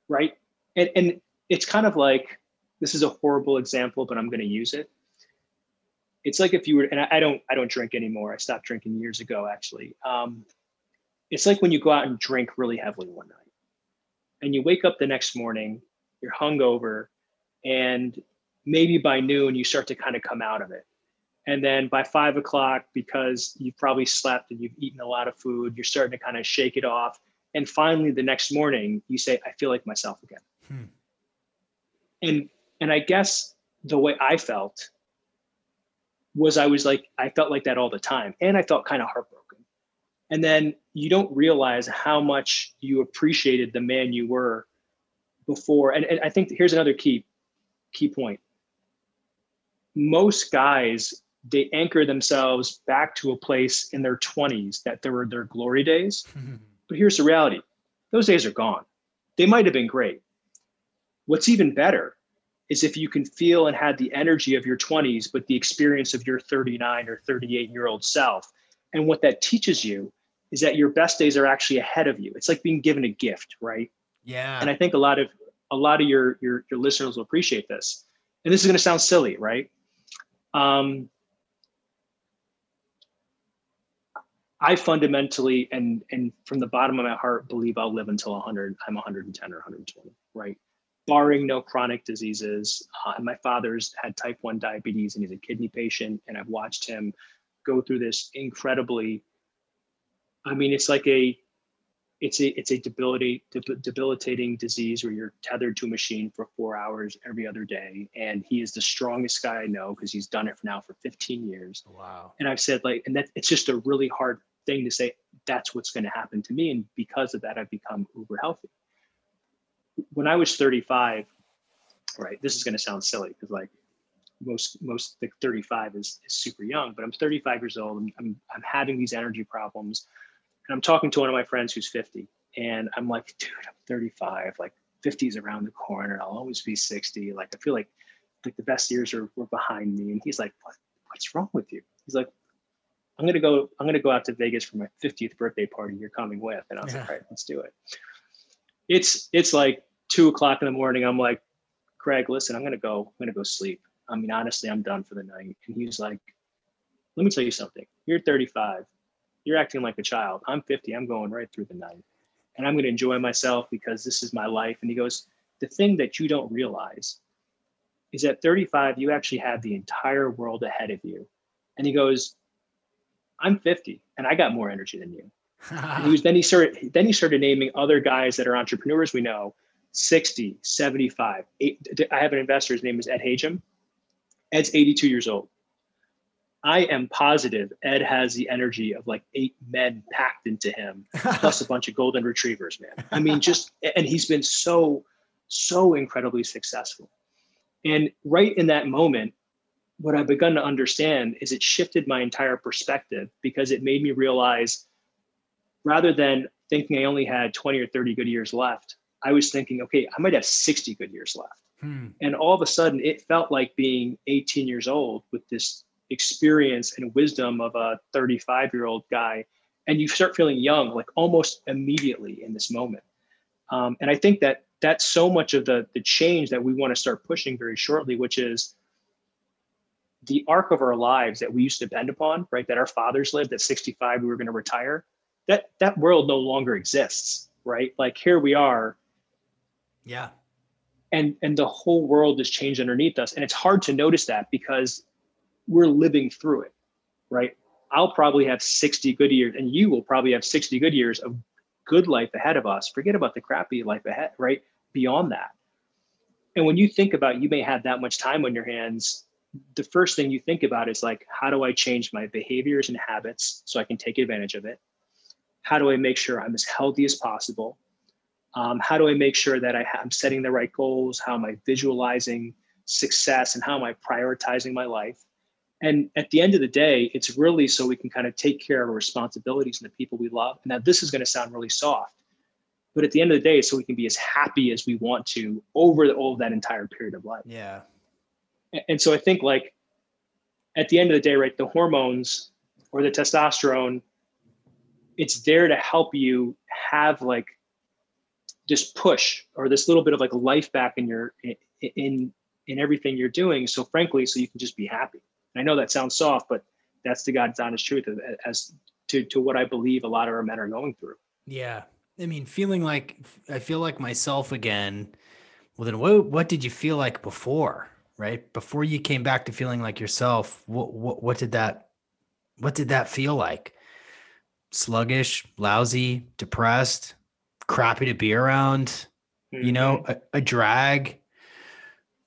Right? And and it's kind of like this is a horrible example, but I'm going to use it it's like if you were and I, I, don't i don't drink anymore i stopped drinking years ago actually um, it's like when you go out and drink really heavily one night and you wake up the next morning you're hungover and maybe by noon you start to kind of come out of it and then by five o'clock because you've probably slept and you've eaten a lot of food you're starting to kind of shake it off and finally the next morning you say i feel like myself again hmm. and and i guess the way i felt was I was like, I felt like that all the time. And I felt kind of heartbroken. And then you don't realize how much you appreciated the man you were before. And, and I think here's another key key point. Most guys, they anchor themselves back to a place in their 20s that there were their glory days. but here's the reality. Those days are gone. They might have been great. What's even better is if you can feel and had the energy of your 20s, but the experience of your 39 or 38 year old self. And what that teaches you is that your best days are actually ahead of you. It's like being given a gift, right? Yeah. And I think a lot of a lot of your your, your listeners will appreciate this. And this is going to sound silly, right? Um, I fundamentally and and from the bottom of my heart believe I'll live until 100. I'm 110 or 120, right? barring no chronic diseases. Uh, my father's had type 1 diabetes and he's a kidney patient. And I've watched him go through this incredibly, I mean, it's like a, it's a it's a debilitating debilitating disease where you're tethered to a machine for four hours every other day, and he is the strongest guy I know because he's done it for now for 15 years. Wow! And I've said like, and that it's just a really hard thing to say. That's what's going to happen to me, and because of that, I've become uber healthy when I was 35, right, this is going to sound silly because like most most like 35 is, is super young, but I'm 35 years old. I'm, I'm I'm having these energy problems, and I'm talking to one of my friends who's 50, and I'm like, dude, I'm 35. Like 50 is around the corner. I'll always be 60. Like I feel like like the best years are were behind me. And he's like, what what's wrong with you? He's like, I'm gonna go. I'm gonna go out to Vegas for my 50th birthday party. You're coming with, and I was yeah. like, all right, let's do it. It's it's like two o'clock in the morning, I'm like, Craig, listen, I'm gonna go, I'm gonna go sleep. I mean, honestly, I'm done for the night. And he's like, let me tell you something. You're 35. You're acting like a child. I'm 50. I'm going right through the night. And I'm gonna enjoy myself because this is my life. And he goes, the thing that you don't realize is at 35, you actually have the entire world ahead of you. And he goes, I'm 50 and I got more energy than you. and he was then he started then he started naming other guys that are entrepreneurs we know 60, 75. Eight, I have an investor, his name is Ed Hajim. Ed's 82 years old. I am positive Ed has the energy of like eight men packed into him, plus a bunch of golden retrievers, man. I mean, just, and he's been so, so incredibly successful. And right in that moment, what I've begun to understand is it shifted my entire perspective because it made me realize rather than thinking I only had 20 or 30 good years left, I was thinking, okay, I might have 60 good years left. Hmm. And all of a sudden, it felt like being 18 years old with this experience and wisdom of a 35 year old guy. And you start feeling young, like almost immediately in this moment. Um, and I think that that's so much of the, the change that we want to start pushing very shortly, which is the arc of our lives that we used to depend upon, right? That our fathers lived at 65, we were going to retire. That that world no longer exists, right? Like here we are. Yeah. And and the whole world has changed underneath us. And it's hard to notice that because we're living through it, right? I'll probably have 60 good years, and you will probably have 60 good years of good life ahead of us. Forget about the crappy life ahead, right? Beyond that. And when you think about you may have that much time on your hands, the first thing you think about is like, how do I change my behaviors and habits so I can take advantage of it? How do I make sure I'm as healthy as possible? Um, how do I make sure that I am setting the right goals? How am I visualizing success and how am I prioritizing my life? And at the end of the day, it's really so we can kind of take care of our responsibilities and the people we love. And now, this is going to sound really soft, but at the end of the day, so we can be as happy as we want to over the, all that entire period of life. Yeah. And so I think like at the end of the day, right, the hormones or the testosterone, it's there to help you have like this push or this little bit of like life back in your in in everything you're doing. So frankly, so you can just be happy. And I know that sounds soft, but that's the God's honest truth as to, to what I believe a lot of our men are going through. Yeah. I mean, feeling like I feel like myself again. Well, then what, what did you feel like before, right? Before you came back to feeling like yourself, what, what, what did that, what did that feel like? Sluggish, lousy, depressed, crappy to be around, mm-hmm. you know, mm-hmm. a, a drag,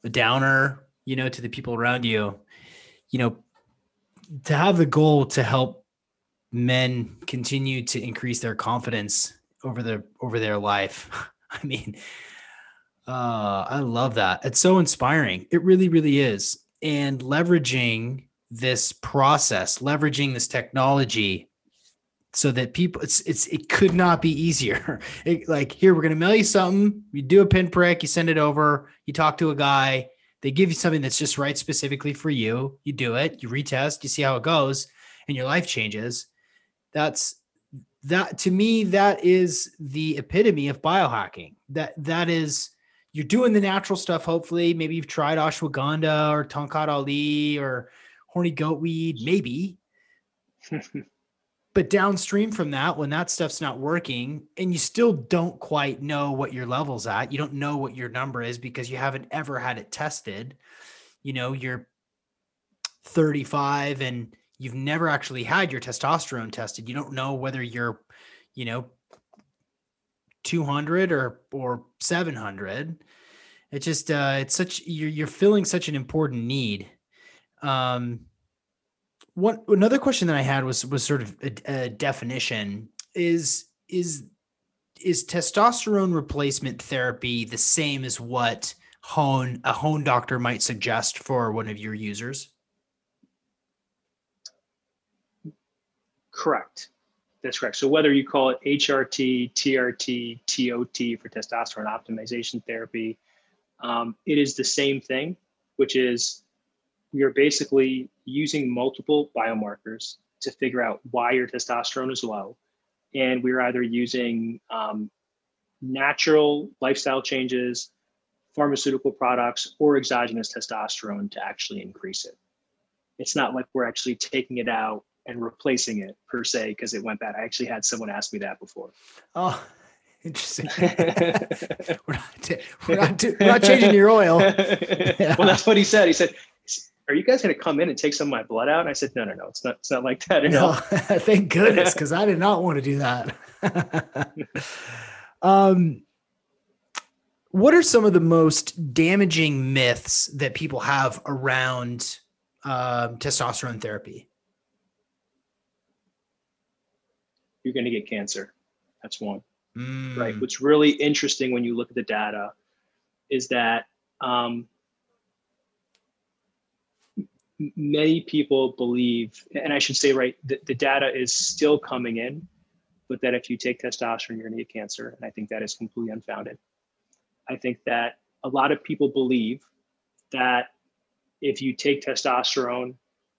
a downer, you know, to the people around you you know, to have the goal to help men continue to increase their confidence over their over their life. I mean, uh, I love that. It's so inspiring. It really, really is. And leveraging this process, leveraging this technology so that people it's it's it could not be easier it, like here we're to mail you something you do a pinprick you send it over you talk to a guy they give you something that's just right specifically for you. You do it, you retest, you see how it goes, and your life changes. That's that to me, that is the epitome of biohacking. That that is you're doing the natural stuff, hopefully. Maybe you've tried ashwagandha or Tongkat Ali or horny goat weed, maybe. But downstream from that, when that stuff's not working and you still don't quite know what your level's at, you don't know what your number is because you haven't ever had it tested. You know, you're 35 and you've never actually had your testosterone tested. You don't know whether you're, you know, 200 or or 700. It just uh it's such you're you're filling such an important need. Um one another question that I had was was sort of a, a definition is is is testosterone replacement therapy the same as what hone a hone doctor might suggest for one of your users? Correct. That's correct. So whether you call it HRT, TRT, TOT for testosterone optimization therapy, um, it is the same thing, which is we are basically using multiple biomarkers to figure out why your testosterone is low. And we're either using um, natural lifestyle changes, pharmaceutical products, or exogenous testosterone to actually increase it. It's not like we're actually taking it out and replacing it per se because it went bad. I actually had someone ask me that before. Oh, interesting. we're, not, we're, not, we're not changing your oil. Yeah. Well, that's what he said. He said, are you guys going to come in and take some of my blood out? And I said, no, no, no, it's not, it's not like that. at No, thank goodness. Cause I did not want to do that. um, what are some of the most damaging myths that people have around um, testosterone therapy? You're going to get cancer. That's one. Mm. Right. What's really interesting when you look at the data is that um, many people believe, and I should say, right, the, the data is still coming in, but that if you take testosterone, you're going to get cancer. And I think that is completely unfounded. I think that a lot of people believe that if you take testosterone,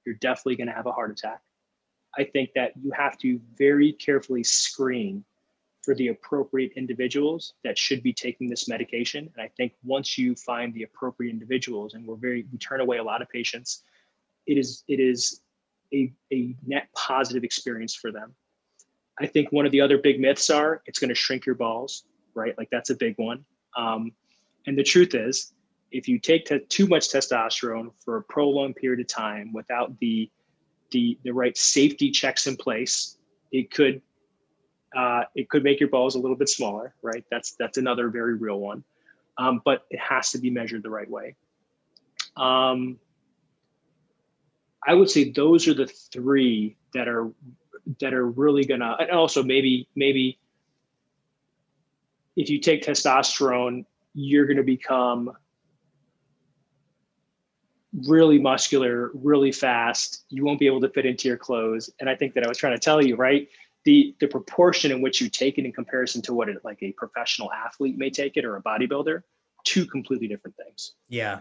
you're definitely going to have a heart attack. I think that you have to very carefully screen for the appropriate individuals that should be taking this medication. And I think once you find the appropriate individuals, and we're very, we turn away a lot of patients, it is, it is a, a net positive experience for them. I think one of the other big myths are it's going to shrink your balls, right? Like that's a big one. Um, and the truth is, if you take too much testosterone for a prolonged period of time without the the the right safety checks in place, it could uh, it could make your balls a little bit smaller, right? That's that's another very real one, um, but it has to be measured the right way. Um, I would say those are the three that are that are really gonna, and also maybe maybe if you take testosterone, you're gonna become really muscular, really fast. You won't be able to fit into your clothes. And I think that I was trying to tell you, right? the the proportion in which you take it in comparison to what it, like a professional athlete may take it or a bodybuilder two completely different things. Yeah.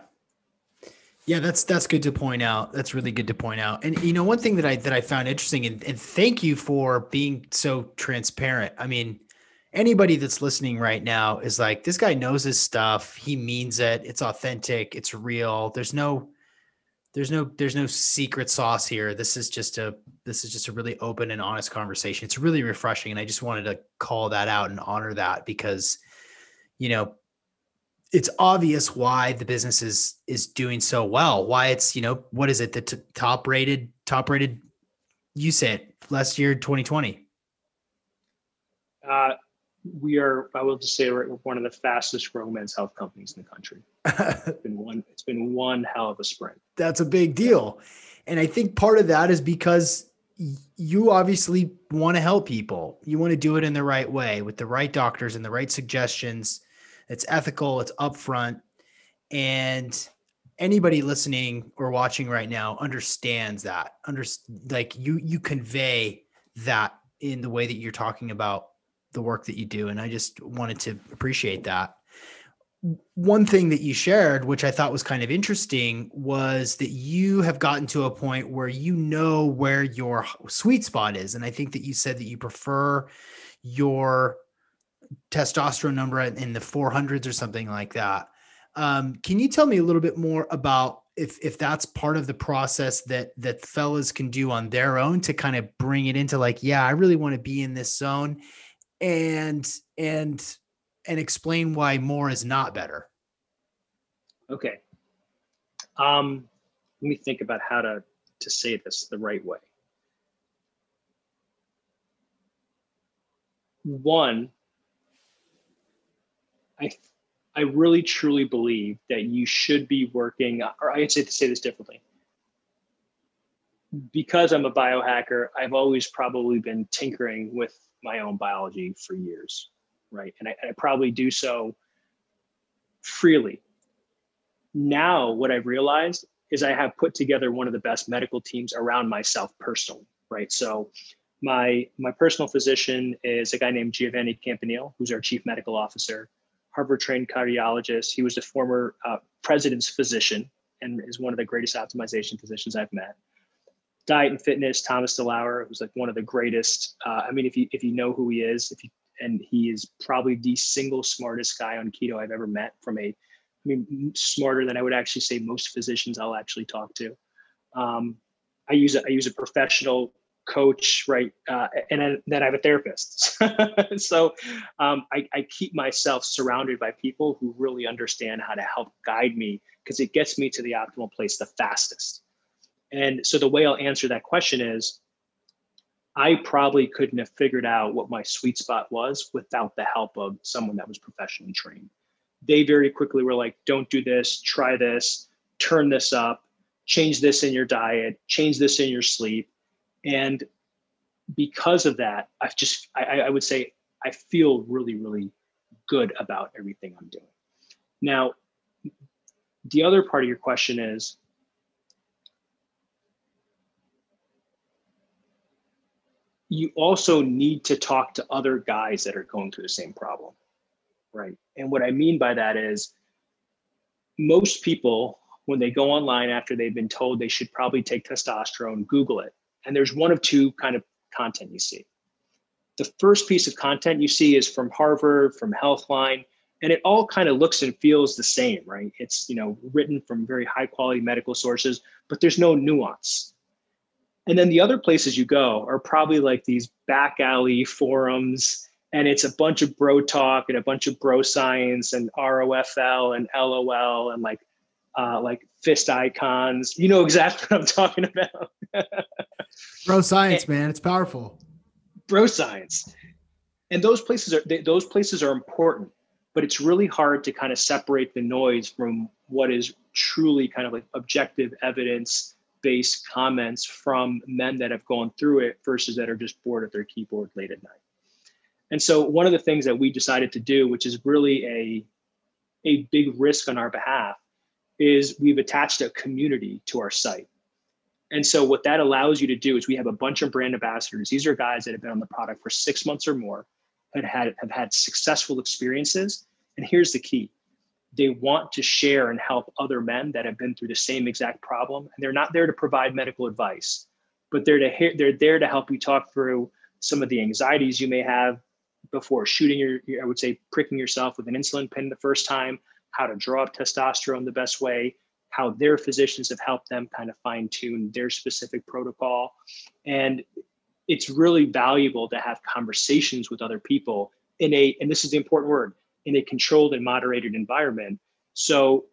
Yeah that's that's good to point out. That's really good to point out. And you know one thing that i that i found interesting and, and thank you for being so transparent. I mean anybody that's listening right now is like this guy knows his stuff. He means it. It's authentic. It's real. There's no there's no there's no secret sauce here. This is just a this is just a really open and honest conversation. It's really refreshing and i just wanted to call that out and honor that because you know it's obvious why the business is is doing so well why it's you know what is it the t- top rated top rated you said last year 2020 uh we are i will just say we're one of the fastest growing men's health companies in the country. It's been one it's been one hell of a sprint. That's a big deal. And i think part of that is because you obviously want to help people. You want to do it in the right way with the right doctors and the right suggestions. It's ethical it's upfront. And anybody listening or watching right now understands that. Under like you you convey that in the way that you're talking about the work that you do. And I just wanted to appreciate that. One thing that you shared, which I thought was kind of interesting, was that you have gotten to a point where you know where your sweet spot is. And I think that you said that you prefer your testosterone number in the 400s or something like that. Um, can you tell me a little bit more about if if that's part of the process that that fellas can do on their own to kind of bring it into like, yeah, I really want to be in this zone, and and and explain why more is not better. Okay. Um, let me think about how to to say this the right way. One, I I really truly believe that you should be working, or say to say this differently. Because I'm a biohacker, I've always probably been tinkering with my own biology for years, right? And I, I probably do so freely. Now, what I've realized is I have put together one of the best medical teams around myself personally, right? So my my personal physician is a guy named Giovanni Campanile, who's our chief medical officer, Harvard trained cardiologist. He was the former uh, president's physician and is one of the greatest optimization physicians I've met diet and fitness, Thomas DeLauer, who's like one of the greatest. Uh, I mean, if you if you know who he is, if you and he is probably the single smartest guy on keto I've ever met. From a, I mean, smarter than I would actually say most physicians I'll actually talk to. Um, I use a, I use a professional coach, right, uh, and then I have a therapist. so um, I, I keep myself surrounded by people who really understand how to help guide me because it gets me to the optimal place the fastest. And so the way I'll answer that question is I probably couldn't have figured out what my sweet spot was without the help of someone that was professionally trained. They very quickly were like, don't do this, try this, turn this up, change this in your diet, change this in your sleep. And because of that, I've just, I, I would say, I feel really, really good about everything I'm doing. Now, the other part of your question is you also need to talk to other guys that are going through the same problem. Right. And what I mean by that is most people, when they go online after they've been told they should probably take testosterone, Google it. And there's one of two kind of content you see. The first piece of content you see is from Harvard, from Healthline, and it all kind of looks and feels the same, right? It's you know written from very high quality medical sources, but there's no nuance. And then the other places you go are probably like these back alley forums, and it's a bunch of bro talk and a bunch of bro science and ROFL and LOL and like uh, like fist icons. You know exactly what I'm talking about. bro science, man, it's powerful. Bro science, and those places are they, those places are important, but it's really hard to kind of separate the noise from what is truly kind of like objective evidence based comments from men that have gone through it versus that are just bored at their keyboard late at night. And so one of the things that we decided to do, which is really a a big risk on our behalf, is we've attached a community to our site. And so what that allows you to do is we have a bunch of brand ambassadors. These are guys that have been on the product for six months or more, and had have had successful experiences. And here's the key: they want to share and help other men that have been through the same exact problem. And they're not there to provide medical advice, but they're to they're there to help you talk through some of the anxieties you may have before shooting your, I would say, pricking yourself with an insulin pen the first time, how to draw up testosterone the best way, how their physicians have helped them kind of fine tune their specific protocol. And it's really valuable to have conversations with other people in a, and this is the important word, in a controlled and moderated environment so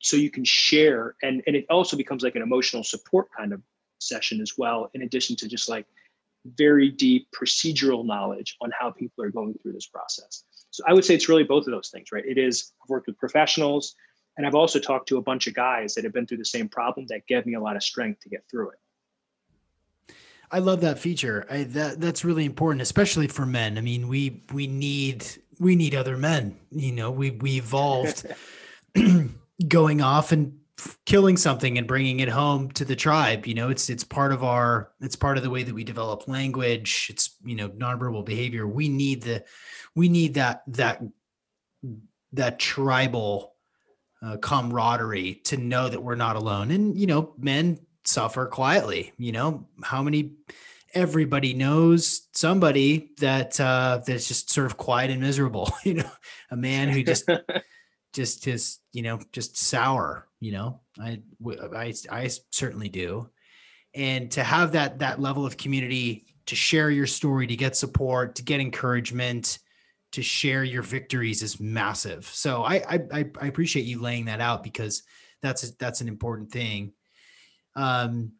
so you can share and and it also becomes like an emotional support kind of session as well in addition to just like very deep procedural knowledge on how people are going through this process so i would say it's really both of those things right it is i've worked with professionals and i've also talked to a bunch of guys that have been through the same problem that gave me a lot of strength to get through it I love that feature. I, that that's really important, especially for men. I mean, we we need we need other men. You know, we we evolved going off and killing something and bringing it home to the tribe. You know, it's it's part of our it's part of the way that we develop language. It's you know nonverbal behavior. We need the we need that that that tribal uh, camaraderie to know that we're not alone. And you know, men suffer quietly. You know, how many everybody knows somebody that uh that's just sort of quiet and miserable, you know, a man who just just is you know, just sour, you know. I I I certainly do. And to have that that level of community to share your story, to get support, to get encouragement, to share your victories is massive. So I I, I appreciate you laying that out because that's that's an important thing. Um,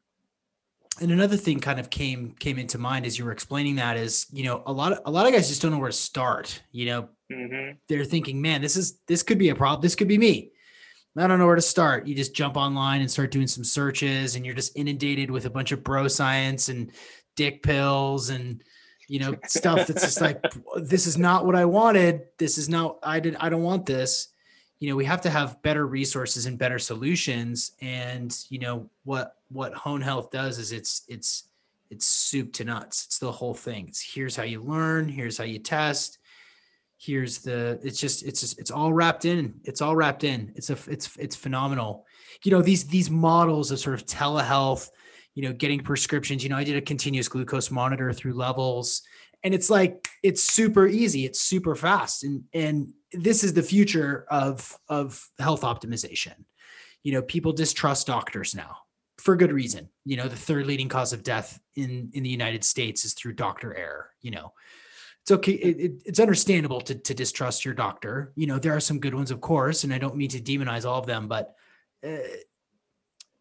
and another thing kind of came came into mind as you were explaining that is you know a lot of a lot of guys just don't know where to start you know? Mm-hmm. they're thinking man this is this could be a problem this could be me. I don't know where to start. You just jump online and start doing some searches and you're just inundated with a bunch of bro science and dick pills and you know stuff that's just like this is not what i wanted. This is not i did i don't want this you know we have to have better resources and better solutions. And you know what what hone health does is it's it's it's soup to nuts. It's the whole thing. It's here's how you learn here's how you test here's the it's just it's just it's all wrapped in it's all wrapped in. It's a it's it's phenomenal. You know these these models of sort of telehealth you know getting prescriptions you know i did a continuous glucose monitor through levels and it's like it's super easy it's super fast and and this is the future of of health optimization. You know people distrust doctors now for good reason. You know the third leading cause of death in in the united states is through doctor error you know. It's okay it, it, it's understandable to, to distrust your doctor. You know there are some good ones of course and i don't mean to demonize all of them but uh,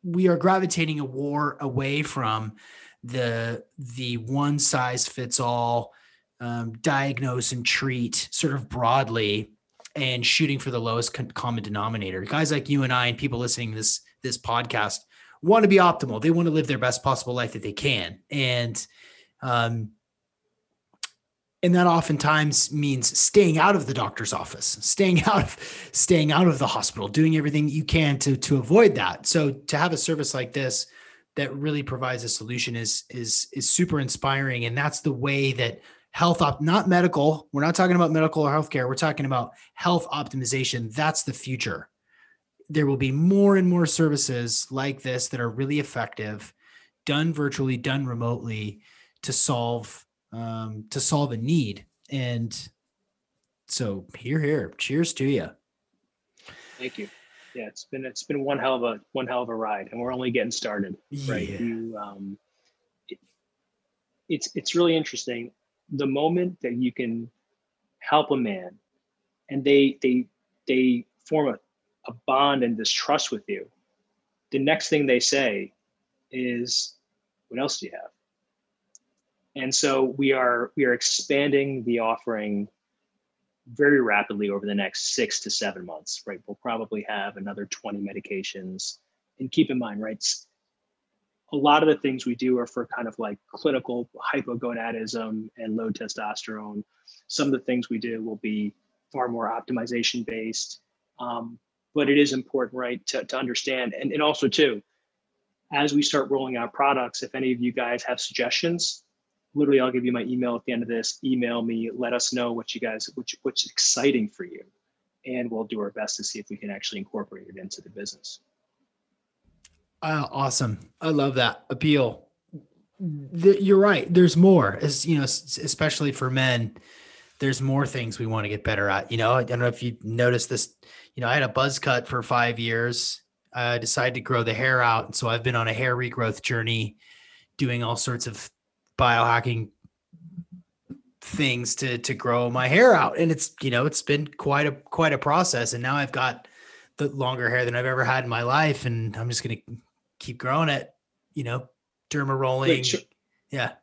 we are gravitating a war away from the the one size fits all um, diagnose and treat sort of broadly and shooting for the lowest common denominator. Guys like you and I and people listening this this podcast want to be optimal. They want to live their best possible life that they can, and um, and that oftentimes means staying out of the doctor's office, staying out of staying out of the hospital, doing everything you can to to avoid that. So to have a service like this that really provides a solution is is is super inspiring. And that's the way that health op not medical we're not talking about medical or healthcare we're talking about health optimization. That's the future. There will be more and more services like this that are really effective done virtually done remotely to solve um, to solve a need. And so here here cheers to you thank you yeah, it's been it's been one hell of a one hell of a ride, and we're only getting started. Right? Yeah. You, um, it, it's it's really interesting. The moment that you can help a man, and they they they form a, a bond and this trust with you, the next thing they say is, "What else do you have?" And so we are we are expanding the offering very rapidly over the next six to seven months, right? We'll probably have another 20 medications. And keep in mind, right? A lot of the things we do are for kind of like clinical hypogonadism and low testosterone. Some of the things we do will be far more optimization based. Um, but it is important, right, to, to understand. And, and also, too, as we start rolling out products, if any of you guys have suggestions, literally I'll give you my email at the end of this. Email me, let us know what you guys which what's exciting for you. And we'll do our best to see if we can actually incorporate it into the business. Uh, awesome. I love that appeal. The, you're right. There's more as you know, especially for men, there's more things we want to get better at. You know, I don't know if you noticed this, you know, I had a buzz cut for five years. I decided to grow the hair out. And so I've been on a hair regrowth journey doing all sorts of biohacking things to to grow my hair out. And it's you know it's been quite a quite a process. And now I've got the longer hair than I've ever had in my life and I'm just going to keep growing it you know derma rolling. Wait, sh- yeah.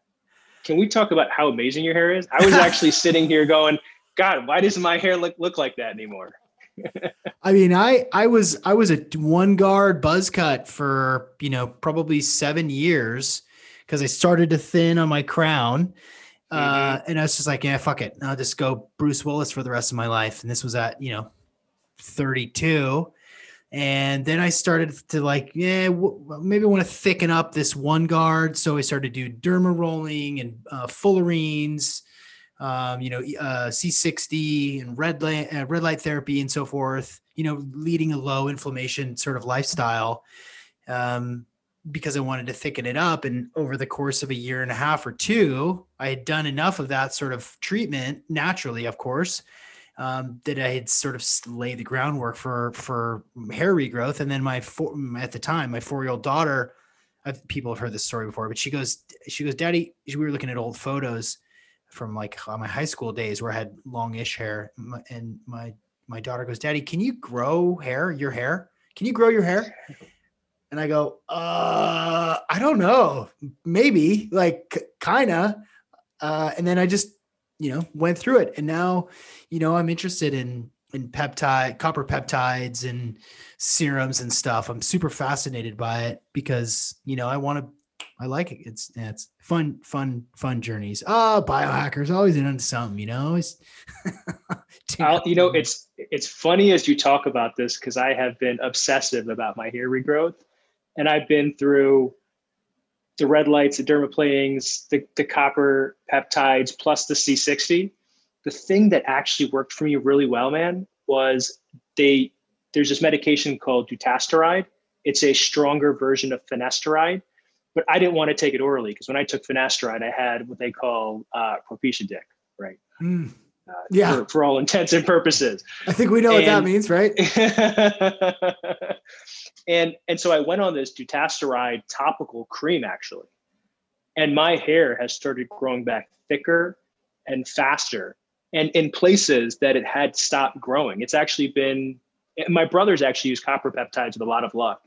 Can we talk about how amazing your hair is? I was actually sitting here going god why doesn't my hair look look like that anymore? I mean, I I was I was a one guard buzz cut for you know probably seven years, because I started to thin on my crown. Uh, mm-hmm. and I was just like, yeah, fuck it. I'll just go Bruce Willis for the rest of my life. And this was at, you know, 32. And then I started to like, yeah, w- maybe I want to thicken up this one guard. So I started to do derma rolling and uh, fullerenes, um, you know, uh, C60 and red light, uh, red light therapy and so forth, you know, leading a low inflammation sort of lifestyle. Um, because I wanted to thicken it up. And over the course of a year and a half or two, I had done enough of that sort of treatment naturally, of course, um, that I had sort of laid the groundwork for for hair regrowth. And then my four, at the time, my four year old daughter, I've, people have heard this story before, but she goes, she goes, Daddy, we were looking at old photos from like my high school days where I had longish hair, and my my daughter goes, Daddy, can you grow hair? Your hair? Can you grow your hair? And I go, uh, I don't know, maybe like kind of. Uh, and then I just, you know, went through it. And now, you know, I'm interested in, in peptide, copper peptides and serums and stuff. I'm super fascinated by it because, you know, I want to, I like it. It's, it's fun, fun, fun journeys. Oh, biohackers always into something, you know, it's, you know, it's, it's funny as you talk about this because I have been obsessive about my hair regrowth and I've been through the red lights, the dermaplanings, the, the copper peptides, plus the C60. The thing that actually worked for me really well, man, was they there's this medication called dutasteride. It's a stronger version of finasteride, but I didn't want to take it orally because when I took finasteride, I had what they call uh, propecia dick, right? Mm. Uh, yeah. For, for, all intents and purposes. I think we know and, what that means, right? And and so I went on this dutasteride topical cream actually. And my hair has started growing back thicker and faster and in places that it had stopped growing. It's actually been my brother's actually used copper peptides with a lot of luck.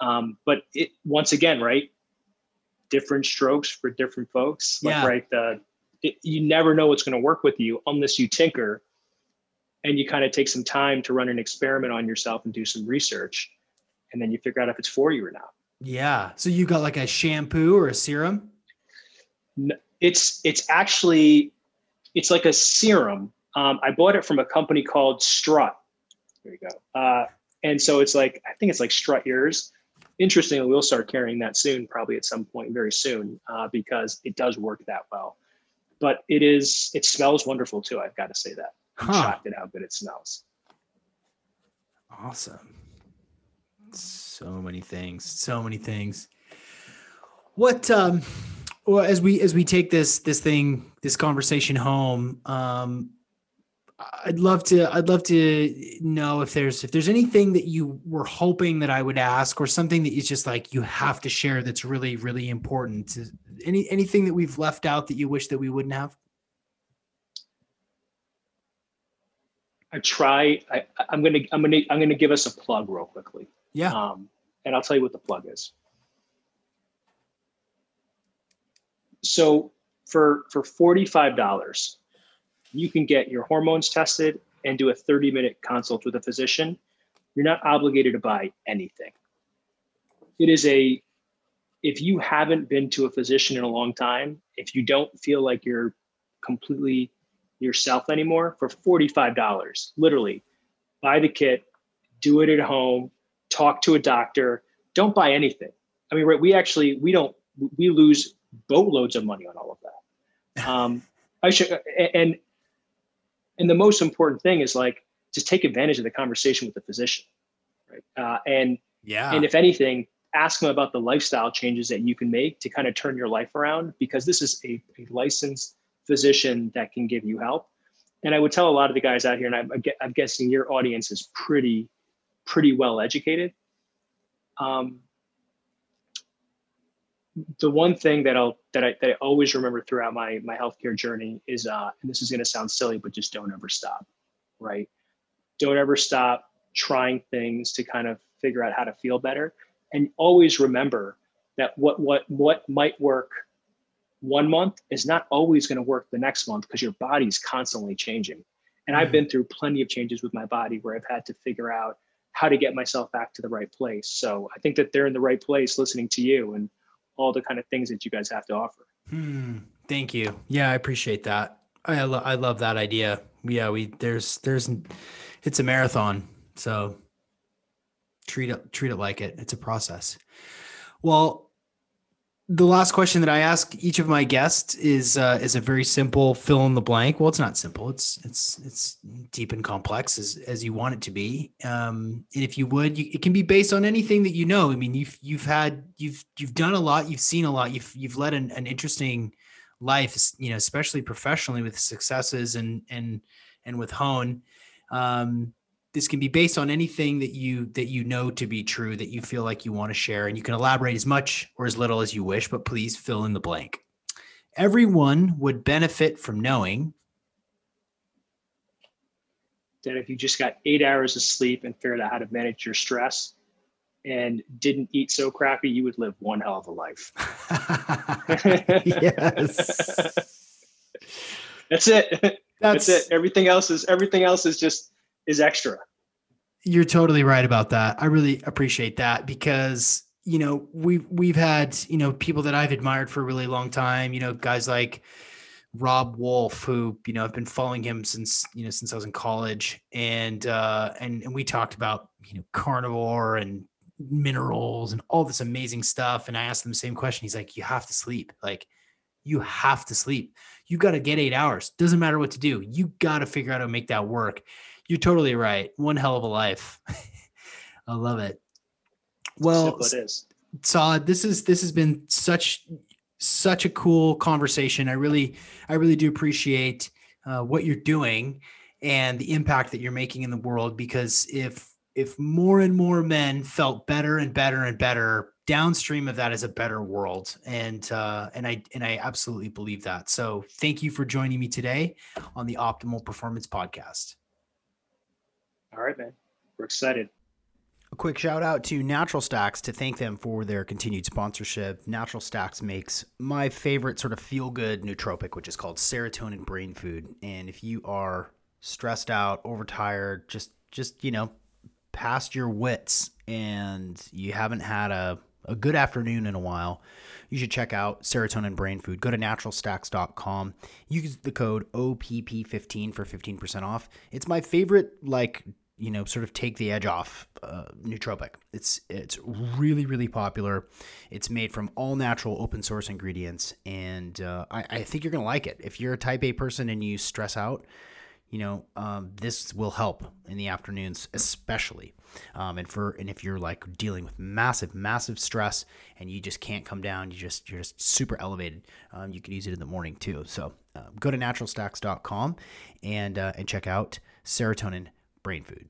Um, but it once again, right? Different strokes for different folks. Like, yeah. right. The it, you never know what's going to work with you unless you tinker and you kind of take some time to run an experiment on yourself and do some research and then you figure out if it's for you or not. Yeah. So you got like a shampoo or a serum? It's it's actually it's like a serum. Um, I bought it from a company called Strut. There you go. Uh, and so it's like I think it's like Strut yours, interestingly, we'll start carrying that soon, probably at some point very soon, uh, because it does work that well. But it is, it smells wonderful too. I've got to say that. I'm Huh. shocked at how good it smells. Awesome. So many things. So many things. What um well as we as we take this this thing this conversation home um I'd love to I'd love to know if there's if there's anything that you were hoping that I would ask or something that is just like you have to share that's really really important. Any anything that we've left out that you wish that we wouldn't have? I try, I, I'm going to, I'm going to, I'm going to give us a plug real quickly. Yeah. Um, and I'll tell you what the plug is. So for for forty five dollars, you can get your hormones tested and do a thirty minute consult with a physician. You're not obligated to buy anything. It is a if you haven't been to a physician in a long time, if you don't feel like you're completely yourself anymore, for forty five dollars, literally, buy the kit, do it at home, talk to a doctor. Don't buy anything. I mean, right? We actually we don't we lose boatloads of money on all of that. Um, I should and and the most important thing is like just take advantage of the conversation with the physician, right? Uh, and Yeah. and if anything, ask them about the lifestyle changes that you can make to kind of turn your life around because this is a, a licensed physician that can give you help. And I would tell a lot of the guys out here, and I'm, I'm guessing your audience is pretty, pretty well educated. Um, the one thing that I'll that I that I always remember throughout my my healthcare journey is, uh, and this is going to sound silly, but just don't ever stop, right? Don't ever stop trying things to kind of figure out how to feel better, and always remember that what what what might work one month is not always going to work the next month because your body's constantly changing. And I've been through plenty of changes with my body where I've had to figure out how to get myself back to the right place. So I think that they're in the right place listening to you and all the kind of things that you guys have to offer. Hmm. Thank you. Yeah, I appreciate that. I lo- I love that idea. Yeah, we there's there's it's a marathon, so treat it treat it like it. It's a process. Well, the last question that I ask each of my guests is uh, is a very simple fill in the blank. Well, it's not simple. It's it's it's deep and complex as as you want it to be. Um, and if you would, you, it can be based on anything that you know. I mean, you've you've had you've you've done a lot. You've seen a lot. You've you've led an, an interesting life. You know, especially professionally with successes and and and with Hone. Um, this can be based on anything that you that you know to be true that you feel like you want to share and you can elaborate as much or as little as you wish but please fill in the blank everyone would benefit from knowing That if you just got eight hours of sleep and figured out how to manage your stress and didn't eat so crappy, you would live one hell of a life. yes That's it. that's, That's it. Everything else is everything else is just is extra. You're totally right about that. I really appreciate that because you know we've we've had you know people that I've admired for a really long time. You know guys like Robb Wolf, who you know I've been following him since you know since I was in college, and uh, and and we talked about you know carnivore and minerals and all this amazing stuff. And I asked him the same question. He's like, "You have to sleep. Like, you have to sleep. You got to get eight hours. Doesn't matter what to do. You got to figure out how to make that work." You're totally right. One hell of a life. I love it. Well, Simple it is. Saad, this is this has been such such a cool conversation. I really I really do appreciate uh, what you're doing and the impact that you're making in the world. Because if if more and more men felt better and better and better, downstream of that is a better world. And uh, and I and I absolutely believe that. So thank you for joining me today on the Optimal Performance Podcast. All right, man. We're excited. A quick shout out to Natural Stacks to thank them for their continued sponsorship. Natural Stacks makes my favorite sort of feel good nootropic, which is called serotonin brain food. And if you are stressed out, overtired, just just you know, past your wits and you haven't had a, a good afternoon in a while, you should check out serotonin brain food. Go to naturalstacks.com. Use the code OPP15 for 15% off. It's my favorite like you know sort of take the edge off uh, nootropic it's it's really really popular it's made from all natural open source ingredients and uh, I, I think you're gonna like it if you're a type a person and you stress out you know um, this will help in the afternoons especially. Um, and for and if you're like dealing with massive massive stress and you just can't come down you just you're just super elevated um, you can use it in the morning too. So uh, go to naturalstacks.com and uh, and check out serotonin brain food